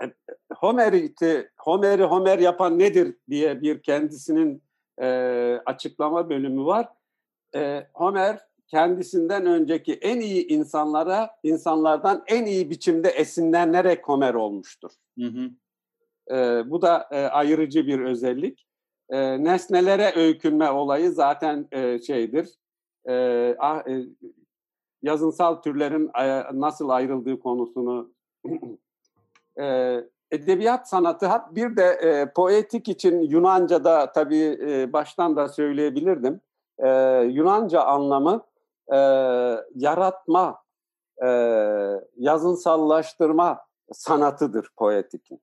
E, Homer'i, Homer'i Homer yapan nedir diye bir kendisinin e, açıklama bölümü var. E, Homer kendisinden önceki en iyi insanlara, insanlardan en iyi biçimde esinlenerek Homer olmuştur. Hı hı. E, bu da e, ayırıcı bir özellik. E, nesnelere öykünme olayı zaten e, şeydir, e, ah, e, yazınsal türlerin nasıl ayrıldığı konusunu (clears throat) e, edebiyat sanatı bir de e, poetik için Yunanca'da tabii e, baştan da söyleyebilirdim. E, Yunanca anlamı e, yaratma, e, yazınsallaştırma sanatıdır poetikin.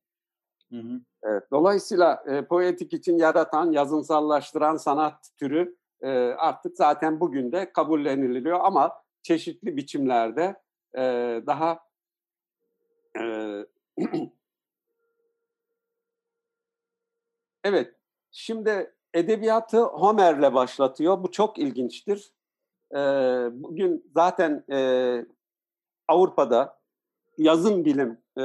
Hı hı. Evet, dolayısıyla e, poetik için yaratan, yazınsallaştıran sanat türü e, artık zaten bugün de kabulleniliyor ama çeşitli biçimlerde e, daha e, (clears throat) evet şimdi edebiyatı Homer'le başlatıyor. Bu çok ilginçtir. E, bugün zaten e, Avrupa'da yazın bilim e,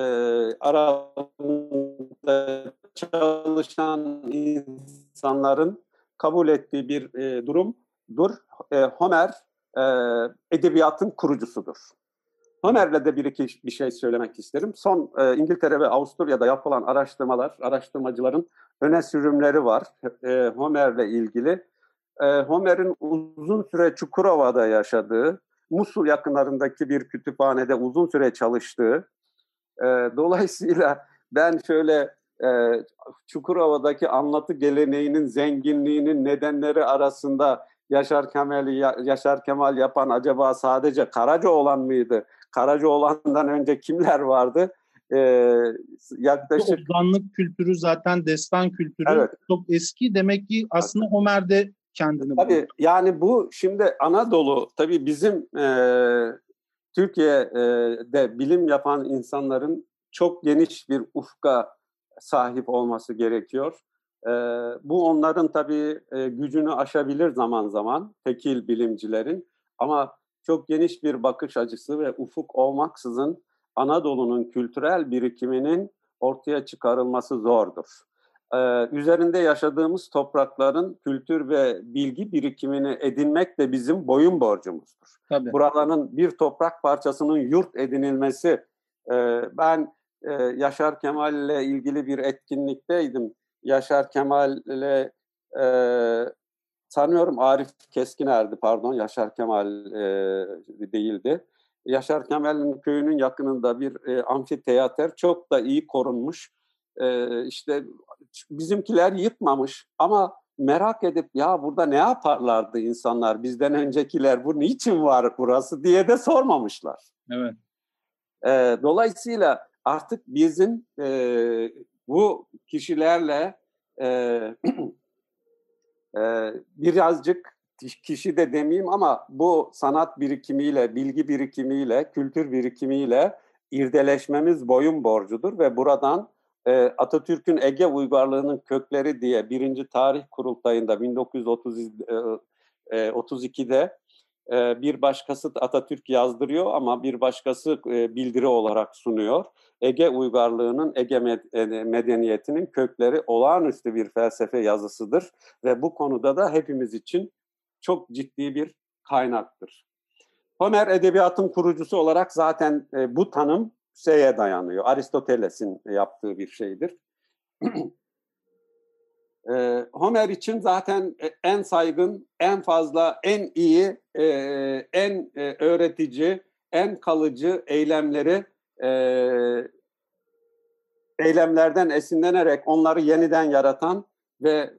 arasında çalışan insanların kabul ettiği bir e, durumdur. E, Homer e, edebiyatın kurucusudur. Homer'le de bir iki bir şey söylemek isterim. Son e, İngiltere ve Avusturya'da yapılan araştırmalar, araştırmacıların öne sürümleri var e, Homer'le ilgili. E, Homer'in uzun süre Çukurova'da yaşadığı, Musul yakınlarındaki bir kütüphanede uzun süre çalıştığı, e, dolayısıyla ben şöyle e, Çukurova'daki anlatı geleneğinin zenginliğinin nedenleri arasında Yaşar Kemal'i Yaşar Kemal yapan acaba sadece Karacaoğlan mıydı? Karacaoğlan'dan önce kimler vardı? Ee, yaklaşık ozanlık kültürü zaten destan kültürü evet. çok eski demek ki aslında Homer'de kendini tabii buldu. yani bu şimdi Anadolu tabii bizim e, Türkiye'de bilim yapan insanların çok geniş bir ufka sahip olması gerekiyor. E, bu onların tabii e, gücünü aşabilir zaman zaman tekil bilimcilerin ama çok geniş bir bakış açısı ve ufuk olmaksızın Anadolu'nun kültürel birikiminin ortaya çıkarılması zordur. Ee, üzerinde yaşadığımız toprakların kültür ve bilgi birikimini edinmek de bizim boyun borcumuzdur. Tabii. Buraların bir toprak parçasının yurt edinilmesi, e, ben e, Yaşar Kemal ile ilgili bir etkinlikteydim. Yaşar Kemal ile e, sanıyorum Arif Keskiner'di pardon Yaşar Kemal e, değildi. Yaşar Kemal'in köyünün yakınında bir e, amfiteyater çok da iyi korunmuş. E, işte bizimkiler yıkmamış ama merak edip ya burada ne yaparlardı insanlar bizden öncekiler bu niçin var burası diye de sormamışlar. Evet. E, dolayısıyla artık bizim e, bu kişilerle e, (clears throat) e, birazcık kişi de demeyeyim ama bu sanat birikimiyle, bilgi birikimiyle, kültür birikimiyle irdeleşmemiz boyun borcudur ve buradan e, Atatürk'ün Ege uygarlığının kökleri diye birinci tarih kurultayında 1930 32'de bir başkası Atatürk yazdırıyor ama bir başkası bildiri olarak sunuyor. Ege uygarlığının, Ege medeniyetinin kökleri olağanüstü bir felsefe yazısıdır ve bu konuda da hepimiz için çok ciddi bir kaynaktır. Homer edebiyatın kurucusu olarak zaten bu tanım şeye dayanıyor. Aristoteles'in yaptığı bir şeydir. (clears throat) Homer için zaten en saygın, en fazla, en iyi, en öğretici, en kalıcı eylemleri eylemlerden esinlenerek onları yeniden yaratan ve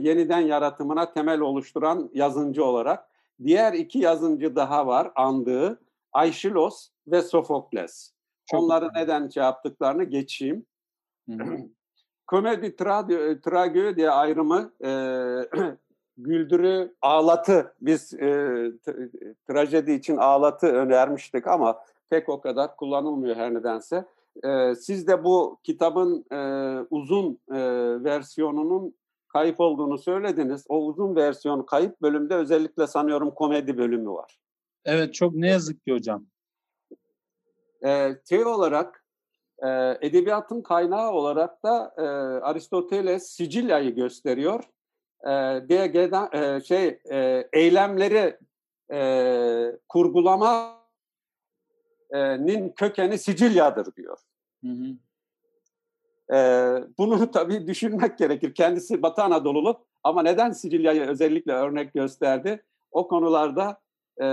yeniden yaratımına temel oluşturan yazıncı olarak diğer iki yazıncı daha var andığı Aeschylus ve Sofokles. Çok Onları önemli. neden şey yaptıklarını geçeyim. (clears throat) Komedi tra- tragedi ayrımı e, (clears throat) güldürü ağlatı biz e, trajedi için ağlatı önermiştik ama pek o kadar kullanılmıyor her nedense. E, siz de bu kitabın e, uzun e, versiyonunun kayıp olduğunu söylediniz. O uzun versiyon kayıp bölümde özellikle sanıyorum komedi bölümü var. Evet çok ne yazık ki hocam. E, şey olarak e, edebiyatın kaynağı olarak da e, Aristoteles Sicilya'yı gösteriyor. E, DG'den e, şey e, eylemleri e, kurgulamanın kökeni Sicilya'dır diyor. Hı hı. E, bunu (laughs) tabii düşünmek gerekir. Kendisi Batı Anadolu'lu ama neden Sicilya'yı özellikle örnek gösterdi? O konularda e,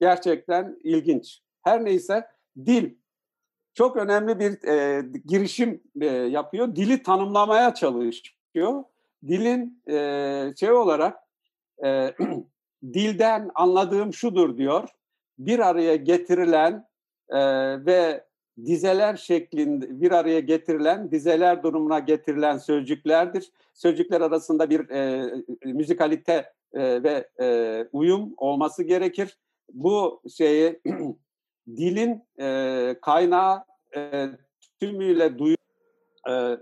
gerçekten ilginç. Her neyse dil çok önemli bir e, girişim e, yapıyor. Dili tanımlamaya çalışıyor. Dilin e, şey olarak e, (clears throat) dilden anladığım şudur diyor. Bir araya getirilen e, ve dizeler şeklinde bir araya getirilen, dizeler durumuna getirilen sözcüklerdir. Sözcükler arasında bir e, müzikalite e, ve e, uyum olması gerekir. Bu şeyi (clears throat) dilin e, kaynağı e, tümüyle duyu e,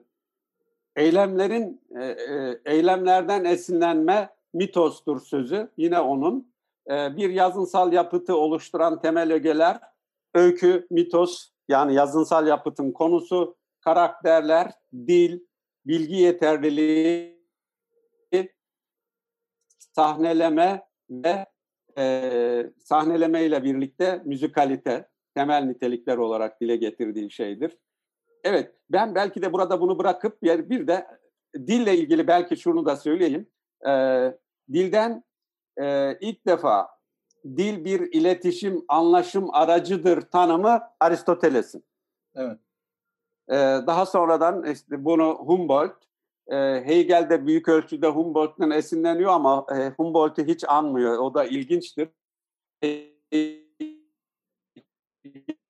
eylemlerin e, e, eylemlerden esinlenme mitostur sözü. Yine onun. E, bir yazınsal yapıtı oluşturan temel ögeler öykü mitos yani yazınsal yapıtın konusu karakterler dil bilgi yeterliliği sahneleme ve e, sahneleme ile birlikte müzikalite temel nitelikler olarak dile getirdiği şeydir. Evet, ben belki de burada bunu bırakıp bir, bir de dille ilgili belki şunu da söyleyeyim. E, dilden e, ilk defa dil bir iletişim, anlaşım aracıdır tanımı Aristoteles'in. Evet. E, daha sonradan işte bunu Humboldt e, Hegel de büyük ölçüde Humboldt'tan esinleniyor ama e, hiç anmıyor. O da ilginçtir.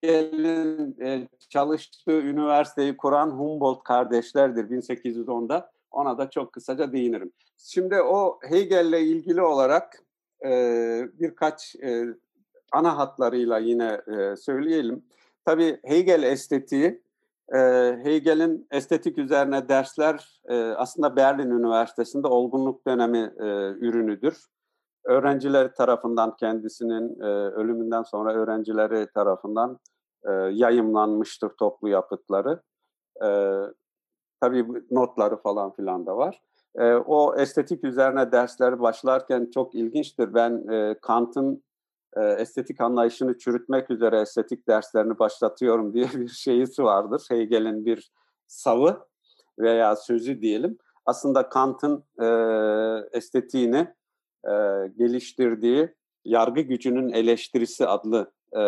Hegel'in e, çalıştığı üniversiteyi kuran Humboldt kardeşlerdir 1810'da. Ona da çok kısaca değinirim. Şimdi o Hegel'le ilgili olarak e, birkaç e, ana hatlarıyla yine e, söyleyelim. Tabii Hegel estetiği e, Hegel'in estetik üzerine dersler e, aslında Berlin Üniversitesi'nde olgunluk dönemi e, ürünüdür. Öğrenciler tarafından kendisinin e, ölümünden sonra öğrencileri tarafından yayımlanmıştır toplu yapıtları. Tabii notları falan filan da var. O estetik üzerine dersler başlarken çok ilginçtir. Ben Kant'ın e, estetik anlayışını çürütmek üzere estetik derslerini başlatıyorum diye bir şeyisi vardır. Hegel'in bir savı veya sözü diyelim. Aslında Kant'ın e, estetiğini e, geliştirdiği Yargı Gücünün Eleştirisi adlı e,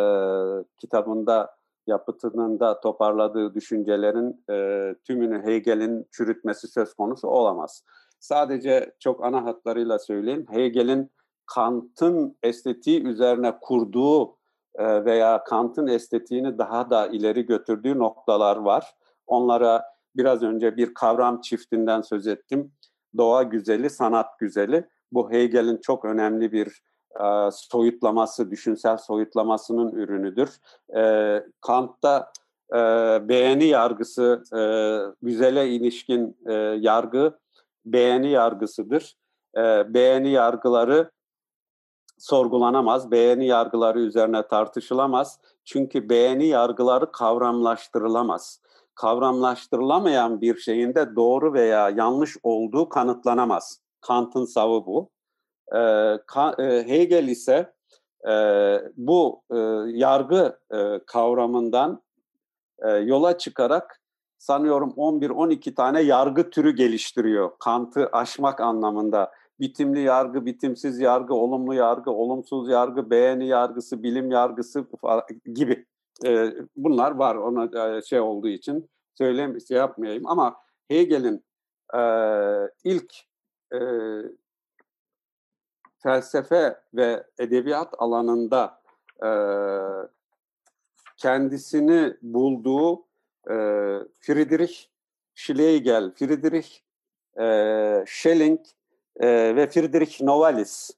kitabında yapıtının da toparladığı düşüncelerin e, tümünü Hegel'in çürütmesi söz konusu olamaz. Sadece çok ana hatlarıyla söyleyeyim. Hegel'in Kant'ın estetiği üzerine kurduğu e, veya Kant'ın estetiğini daha da ileri götürdüğü noktalar var. Onlara biraz önce bir kavram çiftinden söz ettim. Doğa güzeli, sanat güzeli. Bu Hegel'in çok önemli bir e, soyutlaması, düşünsel soyutlamasının ürünüdür. E, Kant'ta beğeni yargısı, güzele ilişkin yargı beğeni yargısıdır beğeni yargıları sorgulanamaz, beğeni yargıları üzerine tartışılamaz. Çünkü beğeni yargıları kavramlaştırılamaz. Kavramlaştırılamayan bir şeyin de doğru veya yanlış olduğu kanıtlanamaz. Kant'ın savı bu. E, Hegel ise e, bu e, yargı e, kavramından e, yola çıkarak sanıyorum 11-12 tane yargı türü geliştiriyor. Kant'ı aşmak anlamında. Bitimli yargı, bitimsiz yargı, olumlu yargı, olumsuz yargı, beğeni yargısı, bilim yargısı gibi. E, bunlar var ona e, şey olduğu için söyleyeyim, şey yapmayayım ama Hegel'in e, ilk e, felsefe ve edebiyat alanında e, kendisini bulduğu e, Friedrich Schlegel, Friedrich e, Schelling e, ve Friedrich Novalis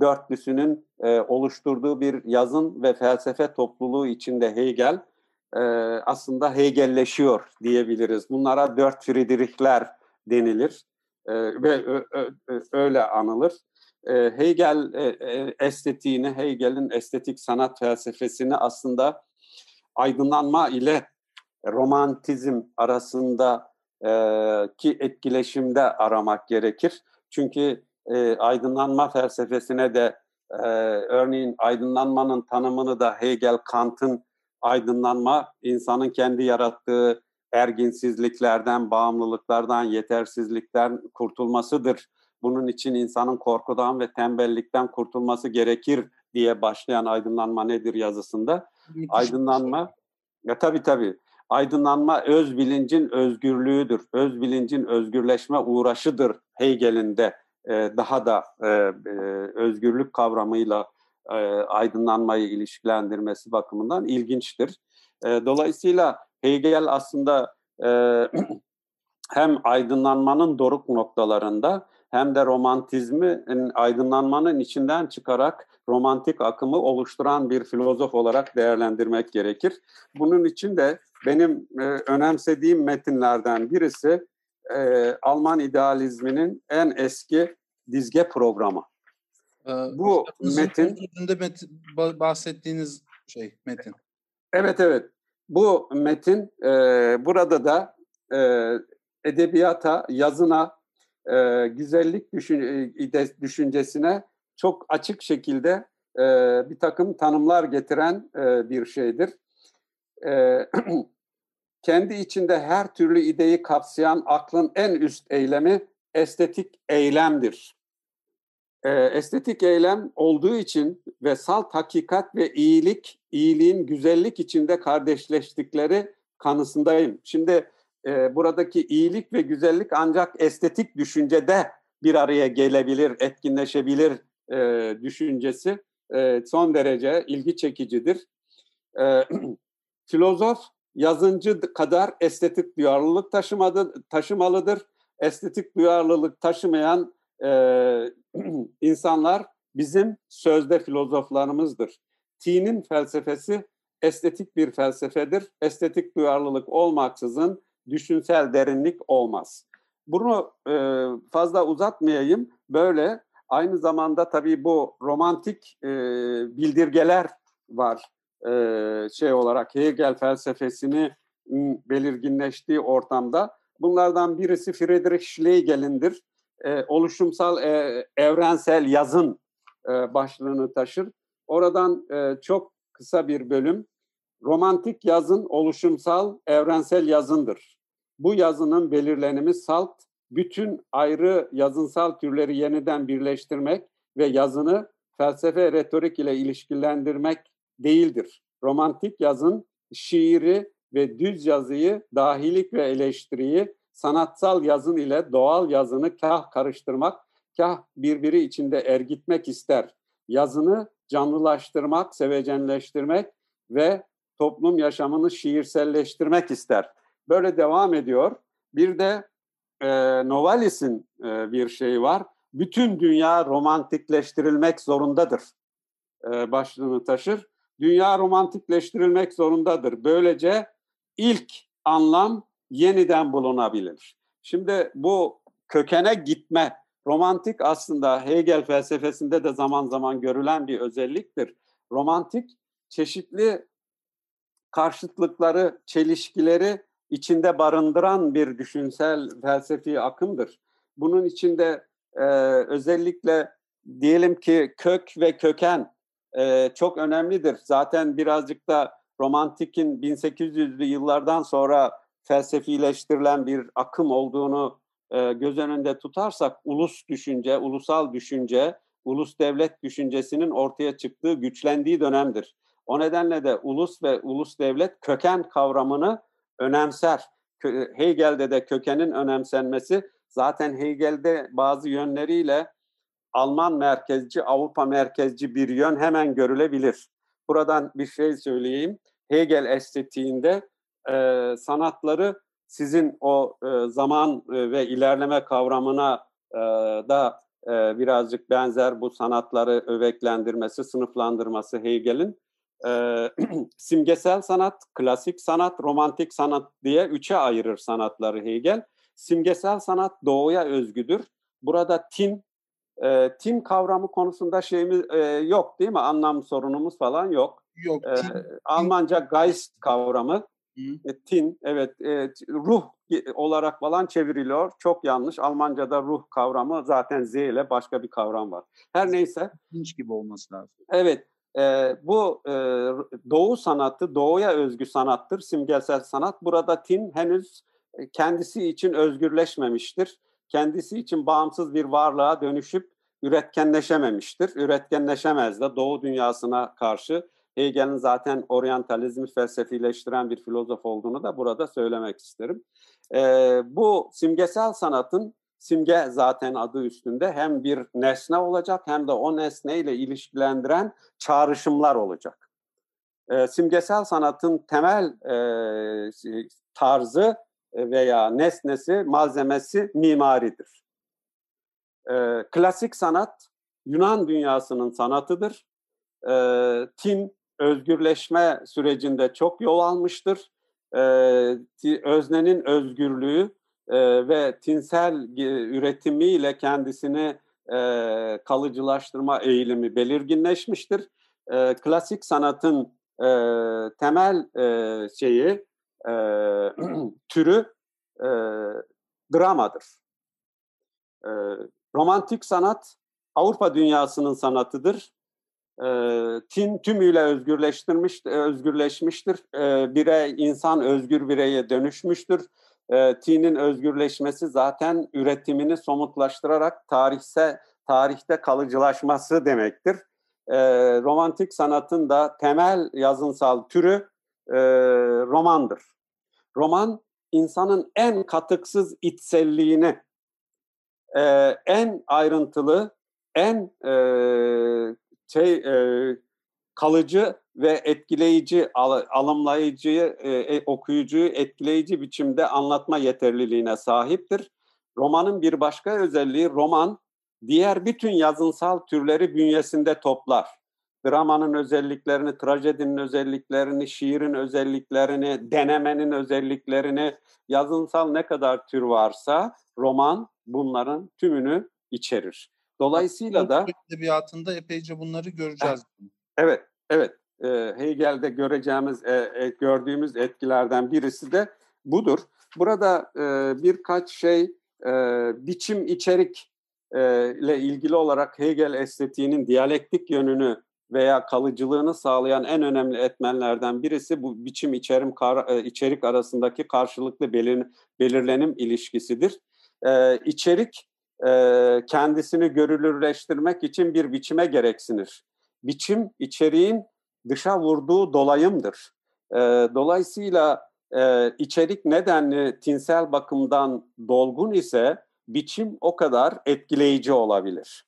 dörtlüsünün e, oluşturduğu bir yazın ve felsefe topluluğu içinde Hegel e, aslında Hegelleşiyor diyebiliriz. Bunlara dört Friedrichler denilir e, ve ö, ö, ö, öyle anılır. E, Hegel e, e, estetiğini, Hegel'in estetik sanat felsefesini aslında aydınlanma ile romantizm arasında e, ki etkileşimde aramak gerekir. Çünkü e, aydınlanma felsefesine de e, örneğin aydınlanmanın tanımını da Hegel, Kant'ın aydınlanma insanın kendi yarattığı erginsizliklerden, bağımlılıklardan, yetersizlikten kurtulmasıdır. Bunun için insanın korkudan ve tembellikten kurtulması gerekir diye başlayan aydınlanma nedir yazısında. Aydınlanma, ya tabii tabii. Aydınlanma öz bilincin özgürlüğüdür. Öz bilincin özgürleşme uğraşıdır Hegel'in de e, daha da e, e, özgürlük kavramıyla e, aydınlanmayı ilişkilendirmesi bakımından ilginçtir. E, dolayısıyla Hegel aslında e, (clears throat) hem aydınlanmanın doruk noktalarında hem de romantizmi aydınlanmanın içinden çıkarak romantik akımı oluşturan bir filozof olarak değerlendirmek gerekir. Bunun için de benim e, önemsediğim metinlerden birisi e, Alman idealizminin en eski dizge programı. Ee, Bu metin, metin bahsettiğiniz şey metin. Evet evet. Bu metin e, burada da e, edebiyata, yazına, e, güzellik düşün, e, düşüncesine çok açık şekilde e, bir takım tanımlar getiren e, bir şeydir. E, (clears throat) kendi içinde her türlü ideyi kapsayan aklın en üst eylemi estetik eylemdir. E, estetik eylem olduğu için ve salt hakikat ve iyilik, iyiliğin güzellik içinde kardeşleştikleri kanısındayım. Şimdi e, buradaki iyilik ve güzellik ancak estetik düşüncede bir araya gelebilir, etkinleşebilir e, düşüncesi e, son derece ilgi çekicidir. E, (clears throat) filozof yazıncı kadar estetik duyarlılık taşımadı, taşımalıdır. Estetik duyarlılık taşımayan e, (clears throat) insanlar bizim sözde filozoflarımızdır. T'nin felsefesi estetik bir felsefedir. Estetik duyarlılık olmaksızın düşünsel derinlik olmaz. Bunu e, fazla uzatmayayım. Böyle aynı zamanda tabii bu romantik e, bildirgeler var. E, şey olarak Hegel felsefesini belirginleştiği ortamda. Bunlardan birisi Friedrich Schlegel'indir. E, oluşumsal e, evrensel yazın e, başlığını taşır. Oradan e, çok kısa bir bölüm. Romantik yazın oluşumsal evrensel yazındır. Bu yazının belirlenimi salt, bütün ayrı yazınsal türleri yeniden birleştirmek ve yazını felsefe retorik ile ilişkilendirmek değildir. Romantik yazın şiiri ve düz yazıyı, dahilik ve eleştiriyi sanatsal yazın ile doğal yazını kah karıştırmak, kah birbiri içinde ergitmek ister. Yazını canlılaştırmak, sevecenleştirmek ve toplum yaşamını şiirselleştirmek ister. Böyle devam ediyor. Bir de e, Novalis'in e, bir şeyi var. Bütün dünya romantikleştirilmek zorundadır. E, başlığını taşır. Dünya romantikleştirilmek zorundadır. Böylece ilk anlam yeniden bulunabilir. Şimdi bu kökene gitme, romantik aslında Hegel felsefesinde de zaman zaman görülen bir özelliktir. Romantik çeşitli karşıtlıkları, çelişkileri içinde barındıran bir düşünsel felsefi akımdır. Bunun içinde e, özellikle diyelim ki kök ve köken e, çok önemlidir. Zaten birazcık da romantikin 1800'lü yıllardan sonra felsefileştirilen bir akım olduğunu e, göz önünde tutarsak ulus düşünce, ulusal düşünce, ulus devlet düşüncesinin ortaya çıktığı, güçlendiği dönemdir. O nedenle de ulus ve ulus devlet köken kavramını önemser. Hegel'de de kökenin önemsenmesi zaten Hegel'de bazı yönleriyle Alman merkezci, Avrupa merkezci bir yön hemen görülebilir. Buradan bir şey söyleyeyim. Hegel estetiğinde e, sanatları sizin o e, zaman e, ve ilerleme kavramına e, da e, birazcık benzer bu sanatları öveklendirmesi, sınıflandırması Hegel'in. E, (clears throat) simgesel sanat, klasik sanat, romantik sanat diye üçe ayırır sanatları Hegel. Simgesel sanat doğuya özgüdür. Burada tin, e, tin kavramı konusunda şeyimiz e, yok değil mi? Anlam sorunumuz falan yok. Yok. E, Almanca Geist kavramı e, tin, evet, e, ruh olarak falan çevriliyor. Çok yanlış. Almanca'da ruh kavramı zaten Z ile başka bir kavram var. Her neyse. Hiç gibi olması lazım. Evet. E, bu e, doğu sanatı, doğuya özgü sanattır, simgesel sanat. Burada tin henüz kendisi için özgürleşmemiştir. Kendisi için bağımsız bir varlığa dönüşüp üretkenleşememiştir. Üretkenleşemez de doğu dünyasına karşı Hegel'in zaten oryantalizmi felsefileştiren bir filozof olduğunu da burada söylemek isterim. E, bu simgesel sanatın simge zaten adı üstünde hem bir nesne olacak hem de o nesneyle ilişkilendiren çağrışımlar olacak. E, simgesel sanatın temel e, tarzı veya nesnesi, malzemesi mimaridir. E, klasik sanat Yunan dünyasının sanatıdır. E, tin özgürleşme sürecinde çok yol almıştır. E, öznenin özgürlüğü e, ve tinsel üretimiyle kendisini e, kalıcılaştırma eğilimi belirginleşmiştir. E, klasik sanatın e, temel e, şeyi, e, (clears throat) türü e, dramadır. E, romantik sanat Avrupa dünyasının sanatıdır e, tin tümüyle özgürleştirmiş, özgürleşmiştir. E, birey, insan özgür bireye dönüşmüştür. E, tinin özgürleşmesi zaten üretimini somutlaştırarak tarihse, tarihte kalıcılaşması demektir. E, romantik sanatın da temel yazınsal türü e, romandır. Roman, insanın en katıksız içselliğini, e, en ayrıntılı, en e, şey e, kalıcı ve etkileyici, al, alımlayıcıyı, e, e, okuyucuyu etkileyici biçimde anlatma yeterliliğine sahiptir. Romanın bir başka özelliği roman diğer bütün yazınsal türleri bünyesinde toplar. Dramanın özelliklerini, trajedinin özelliklerini, şiirin özelliklerini, denemenin özelliklerini, yazınsal ne kadar tür varsa roman bunların tümünü içerir. Dolayısıyla da edebiyatında epeyce bunları göreceğiz. Evet, evet. E, Hegel'de göreceğimiz, e, e, gördüğümüz etkilerden birisi de budur. Burada e, birkaç şey e, biçim içerik e, ile ilgili olarak Hegel estetiğinin diyalektik yönünü veya kalıcılığını sağlayan en önemli etmenlerden birisi bu biçim içerim kar, e, içerik arasındaki karşılıklı belir, belirlenim ilişkisidir. E, içerik e, kendisini görülürleştirmek için bir biçime gereksinir. Biçim içeriğin dışa vurduğu dolayımdır. E, dolayısıyla e, içerik nedenli tinsel bakımdan dolgun ise biçim o kadar etkileyici olabilir.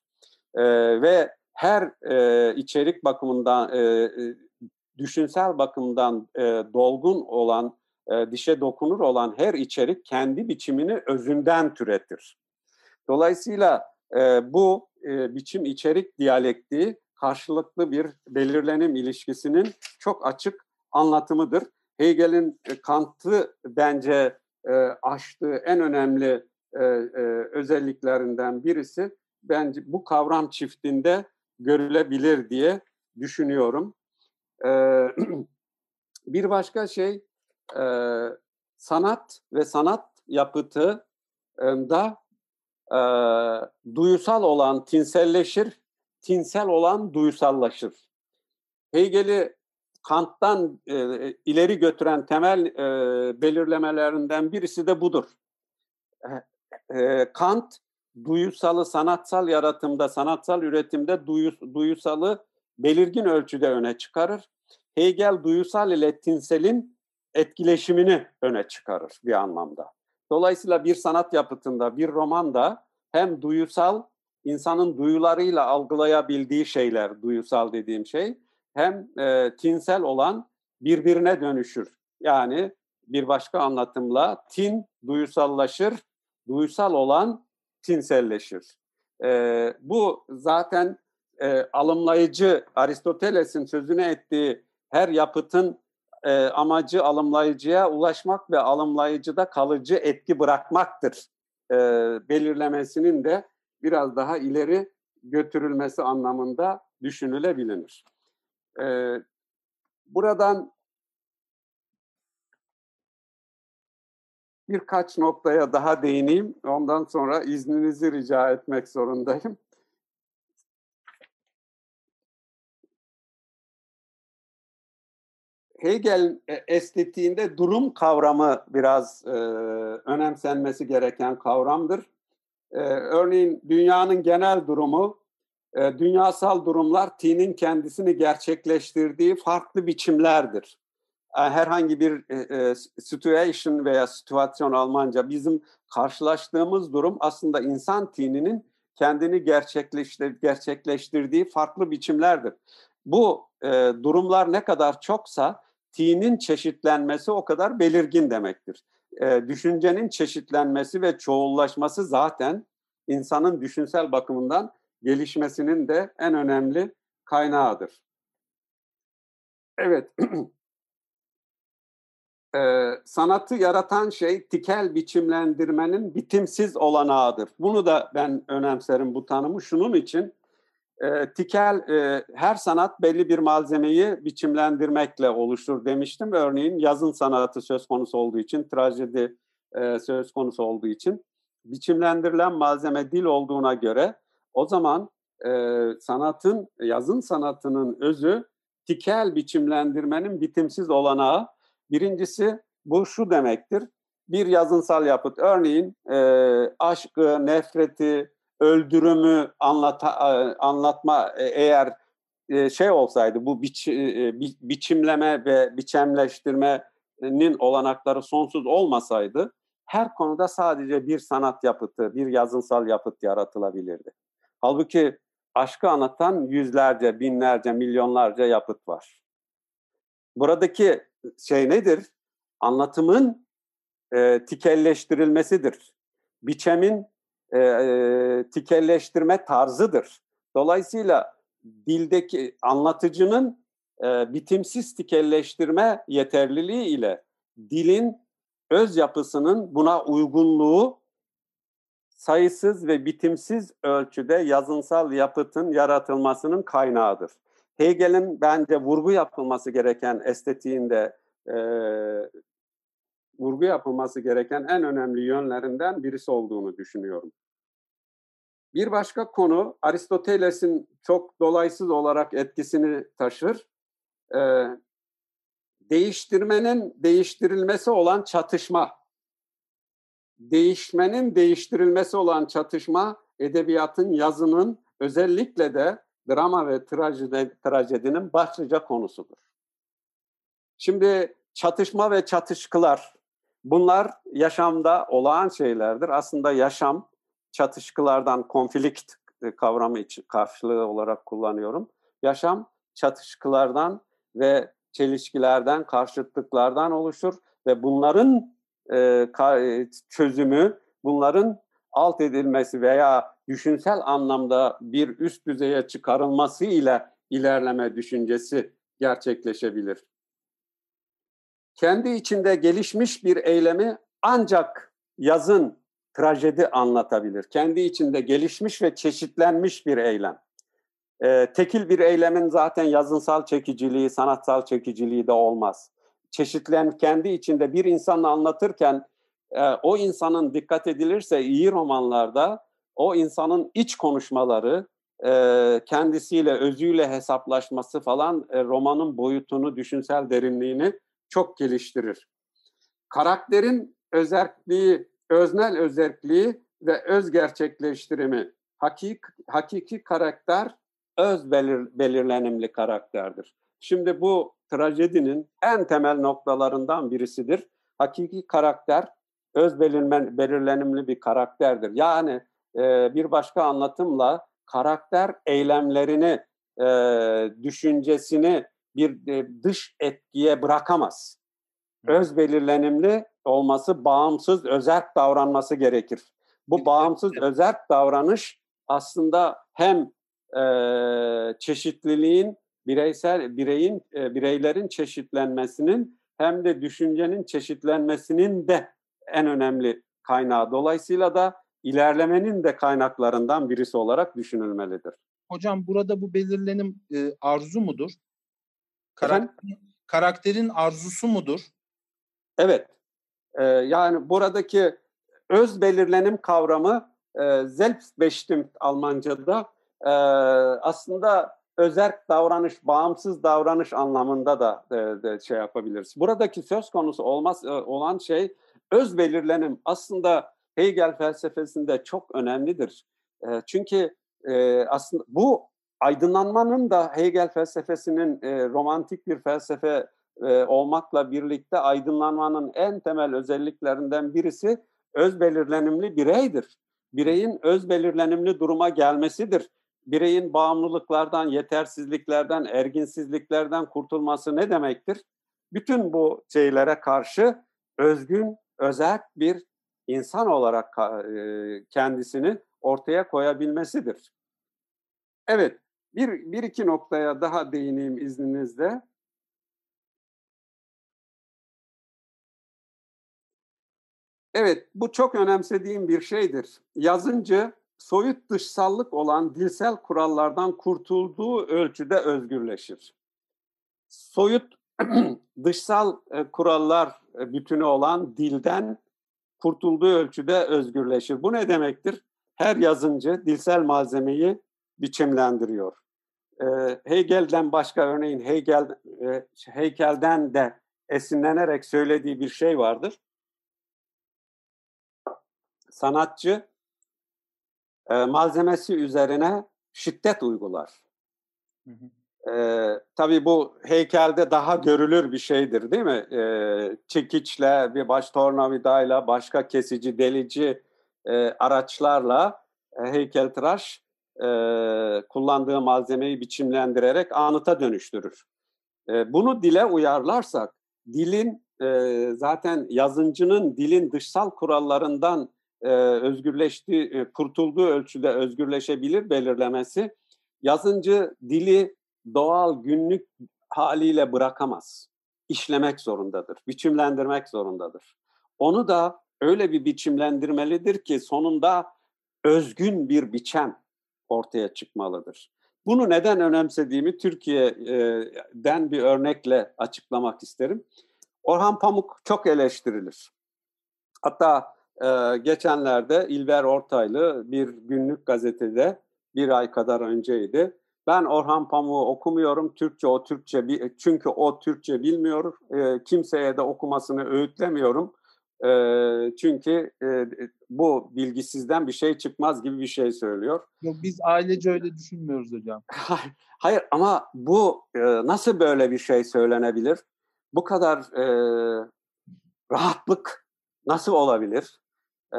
E, ve her e, içerik bakımından, e, düşünsel bakımdan e, dolgun olan, e, dişe dokunur olan her içerik kendi biçimini özünden türetir. Dolayısıyla e, bu e, biçim içerik diyalektiği karşılıklı bir belirlenim ilişkisinin çok açık anlatımıdır. Hegel'in e, Kant'ı bence e, aştığı en önemli e, e, özelliklerinden birisi bence bu kavram çiftinde görülebilir diye düşünüyorum. (clears throat) Bir başka şey sanat ve sanat yapıtında e, duyusal olan tinselleşir, tinsel olan duyusallaşır. Hegel'i Kant'tan e, ileri götüren temel e, belirlemelerinden birisi de budur. E, e, Kant duyusalı sanatsal yaratımda, sanatsal üretimde duyus, duyusalı belirgin ölçüde öne çıkarır. Hegel duyusal ile tinselin etkileşimini öne çıkarır bir anlamda. Dolayısıyla bir sanat yapıtında, bir romanda hem duyusal, insanın duyularıyla algılayabildiği şeyler, duyusal dediğim şey, hem e, tinsel olan birbirine dönüşür. Yani bir başka anlatımla tin duyusallaşır, duyusal olan tinselleşir. E, bu zaten e, alımlayıcı Aristoteles'in sözüne ettiği her yapıtın e, amacı alımlayıcıya ulaşmak ve alımlayıcıda kalıcı etki bırakmaktır. E, belirlemesinin de biraz daha ileri götürülmesi anlamında düşünülebilir. E, buradan birkaç noktaya daha değineyim. Ondan sonra izninizi rica etmek zorundayım. Hegel e, estetiğinde durum kavramı biraz e, önemsenmesi gereken kavramdır. E, örneğin dünyanın genel durumu, e, dünyasal durumlar tinin kendisini gerçekleştirdiği farklı biçimlerdir. E, herhangi bir e, e, situation veya situasyon Almanca bizim karşılaştığımız durum aslında insan tininin kendini gerçekleştir, gerçekleştirdiği farklı biçimlerdir. Bu e, durumlar ne kadar çoksa T'nin çeşitlenmesi o kadar belirgin demektir. E, düşüncenin çeşitlenmesi ve çoğullaşması zaten insanın düşünsel bakımından gelişmesinin de en önemli kaynağıdır. Evet, (clears throat) e, sanatı yaratan şey tikel biçimlendirmenin bitimsiz olanağıdır. Bunu da ben önemserim bu tanımı şunun için e, tikel e, her sanat belli bir malzemeyi biçimlendirmekle oluşur demiştim. Örneğin yazın sanatı söz konusu olduğu için, trajedi e, söz konusu olduğu için biçimlendirilen malzeme dil olduğuna göre o zaman e, sanatın, yazın sanatının özü tikel biçimlendirmenin bitimsiz olanağı. Birincisi bu şu demektir. Bir yazınsal yapıt, örneğin e, aşkı, nefreti, öldürümü anlata, anlatma e, eğer e, şey olsaydı bu biç, e, bi, biçimleme ve biçemleştirmenin olanakları sonsuz olmasaydı her konuda sadece bir sanat yapıtı, bir yazınsal yapıt yaratılabilirdi. Halbuki aşkı anlatan yüzlerce, binlerce, milyonlarca yapıt var. Buradaki şey nedir? Anlatımın e, tikelleştirilmesidir. Biçemin e, e, tikelleştirme tarzıdır. Dolayısıyla dildeki anlatıcının e, bitimsiz tikelleştirme yeterliliği ile dilin öz yapısının buna uygunluğu sayısız ve bitimsiz ölçüde yazınsal yapıtın yaratılmasının kaynağıdır. Hegel'in bence vurgu yapılması gereken estetiğinde e, vurgu yapılması gereken en önemli yönlerinden birisi olduğunu düşünüyorum. Bir başka konu Aristoteles'in çok dolaysız olarak etkisini taşır. Ee, değiştirmenin değiştirilmesi olan çatışma. Değişmenin değiştirilmesi olan çatışma edebiyatın, yazının özellikle de drama ve trajedi, trajedinin başlıca konusudur. Şimdi çatışma ve çatışkılar Bunlar yaşamda olağan şeylerdir. Aslında yaşam çatışkılardan konflikt e, kavramı için karşılığı olarak kullanıyorum. Yaşam çatışkılardan ve çelişkilerden, karşıtlıklardan oluşur ve bunların e, e, çözümü, bunların alt edilmesi veya düşünsel anlamda bir üst düzeye çıkarılması ile ilerleme düşüncesi gerçekleşebilir kendi içinde gelişmiş bir eylemi ancak yazın trajedi anlatabilir. Kendi içinde gelişmiş ve çeşitlenmiş bir eylem. E, tekil bir eylemin zaten yazınsal çekiciliği, sanatsal çekiciliği de olmaz. Çeşitlen kendi içinde bir insanla anlatırken e, o insanın dikkat edilirse iyi romanlarda o insanın iç konuşmaları, e, kendisiyle, özüyle hesaplaşması falan e, romanın boyutunu, düşünsel derinliğini çok geliştirir. Karakterin özelliği, öznel özelliği ve öz gerçekleştirimi, hakik, hakiki karakter öz belir, belirlenimli karakterdir. Şimdi bu trajedinin en temel noktalarından birisidir. Hakiki karakter öz belirmen, belirlenimli bir karakterdir. Yani e, bir başka anlatımla karakter eylemlerini, e, düşüncesini bir e, dış etkiye bırakamaz. Öz belirlenimli olması, bağımsız, özerk davranması gerekir. Bu bağımsız, özerk davranış aslında hem e, çeşitliliğin, bireysel bireyin, e, bireylerin çeşitlenmesinin hem de düşüncenin çeşitlenmesinin de en önemli kaynağı. Dolayısıyla da ilerlemenin de kaynaklarından birisi olarak düşünülmelidir. Hocam burada bu belirlenim e, arzu mudur? Karakter, karakterin arzusu mudur? Evet. E, yani buradaki öz belirlenim kavramı e, Selbstbestimmt Almanca'da e, aslında özerk davranış, bağımsız davranış anlamında da de, de şey yapabiliriz. Buradaki söz konusu olmaz e, olan şey öz belirlenim aslında Hegel felsefesinde çok önemlidir. E, çünkü e, aslında bu aydınlanmanın da Hegel felsefesinin e, romantik bir felsefe e, olmakla birlikte aydınlanmanın en temel özelliklerinden birisi öz belirlenimli bireydir. Bireyin öz belirlenimli duruma gelmesidir. Bireyin bağımlılıklardan, yetersizliklerden, erginsizliklerden kurtulması ne demektir? Bütün bu şeylere karşı özgün, özel bir insan olarak kendisini ortaya koyabilmesidir. Evet, bir, bir iki noktaya daha değineyim izninizle. Evet, bu çok önemsediğim bir şeydir. Yazıncı, soyut dışsallık olan dilsel kurallardan kurtulduğu ölçüde özgürleşir. Soyut (clears throat) dışsal kurallar bütünü olan dilden kurtulduğu ölçüde özgürleşir. Bu ne demektir? Her yazıncı dilsel malzemeyi biçimlendiriyor. Ee, Hegel'den başka örneğin Hegel e, heykelden de esinlenerek söylediği bir şey vardır. Sanatçı e, malzemesi üzerine şiddet uygular. Hı hı. Ee, tabii bu heykelde daha görülür bir şeydir değil mi? Ee, çekiçle, bir baş tornavidayla, başka kesici, delici e, araçlarla e, heykeltıraş e, kullandığı malzemeyi biçimlendirerek anıta dönüştürür. E, bunu dile uyarlarsak, dilin e, zaten yazıncının dilin dışsal kurallarından e, özgürleştiği, e, kurtulduğu ölçüde özgürleşebilir belirlemesi, yazıncı dili doğal günlük haliyle bırakamaz. İşlemek zorundadır, biçimlendirmek zorundadır. Onu da öyle bir biçimlendirmelidir ki sonunda özgün bir biçem ortaya çıkmalıdır. Bunu neden önemsediğimi Türkiye'den bir örnekle açıklamak isterim. Orhan Pamuk çok eleştirilir. Hatta e, geçenlerde İlber Ortaylı bir günlük gazetede bir ay kadar önceydi ben Orhan Pamuk'u okumuyorum. Türkçe o Türkçe çünkü o Türkçe bilmiyor. E, kimseye de okumasını öğütlemiyorum. E, çünkü e, bu bilgisizden bir şey çıkmaz gibi bir şey söylüyor. Yok biz ailece öyle düşünmüyoruz hocam. (laughs) Hayır ama bu e, nasıl böyle bir şey söylenebilir? Bu kadar e, rahatlık nasıl olabilir? E,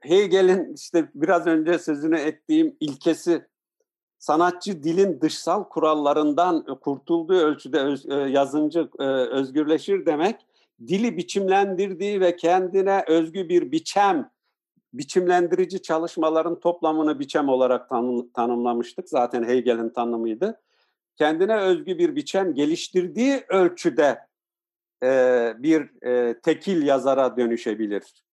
Hegel'in işte biraz önce sözünü ettiğim ilkesi sanatçı dilin dışsal kurallarından kurtulduğu ölçüde öz, e, yazıncı e, özgürleşir demek, dili biçimlendirdiği ve kendine özgü bir biçem, biçimlendirici çalışmaların toplamını biçem olarak tanım, tanımlamıştık. Zaten Hegel'in tanımıydı. Kendine özgü bir biçem geliştirdiği ölçüde e, bir e, tekil yazara dönüşebilir.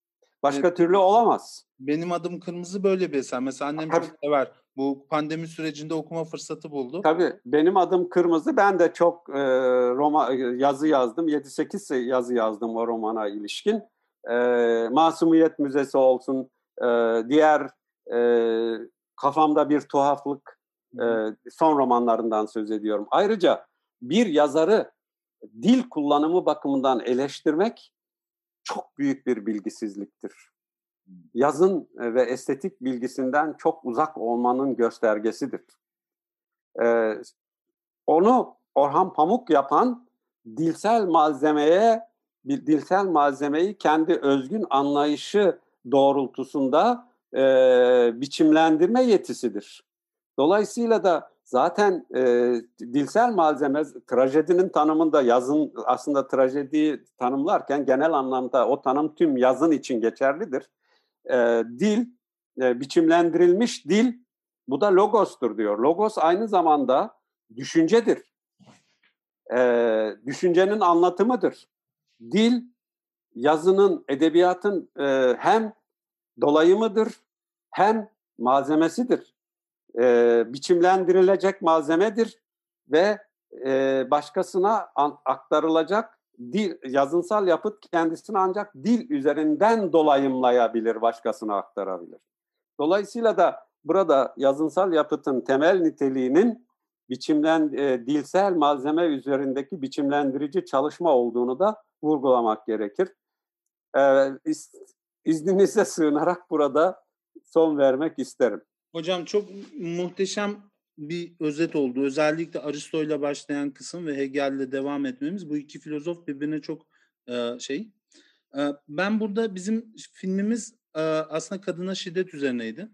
Başka Evet. türlü olamaz. Benim adım kırmızı böyle bir eser. Mesela annem çok sever. Bu pandemi sürecinde okuma fırsatı buldu. Tabii benim adım Kırmızı. Ben de çok e, roma, yazı yazdım. 7-8 yazı yazdım o romana ilişkin. E, Masumiyet Müzesi olsun, e, diğer e, kafamda bir tuhaflık e, son romanlarından söz ediyorum. Ayrıca bir yazarı dil kullanımı bakımından eleştirmek çok büyük bir bilgisizliktir. Yazın e, ve estetik bilgisinden çok uzak olmanın göstergesidir. Ee, onu Orhan Pamuk yapan dilsel malzemeye bir dilsel malzemeyi kendi özgün anlayışı doğrultusunda e, biçimlendirme yetisidir. Dolayısıyla da zaten e, dilsel malzeme trajedinin tanımında yazın aslında trajediyi tanımlarken genel anlamda o tanım tüm yazın için geçerlidir. E, dil, e, biçimlendirilmiş dil bu da logostur diyor. Logos aynı zamanda düşüncedir. Ee, düşüncenin anlatımıdır. Dil, yazının, edebiyatın e, hem dolayımıdır hem malzemesidir. Ee, biçimlendirilecek malzemedir ve e, başkasına aktarılacak dil, yazınsal yapıt kendisini ancak dil üzerinden dolayımlayabilir, başkasına aktarabilir. Dolayısıyla da burada yazınsal yapıtın temel niteliğinin biçimlen e, dilsel malzeme üzerindeki biçimlendirici çalışma olduğunu da vurgulamak gerekir. E, iz, izninize sığınarak burada son vermek isterim. Hocam çok muhteşem bir özet oldu. Özellikle Aristo ile başlayan kısım ve Hegel'le devam etmemiz bu iki filozof birbirine çok e, şey. E, ben burada bizim filmimiz e, aslında kadına şiddet üzerineydi.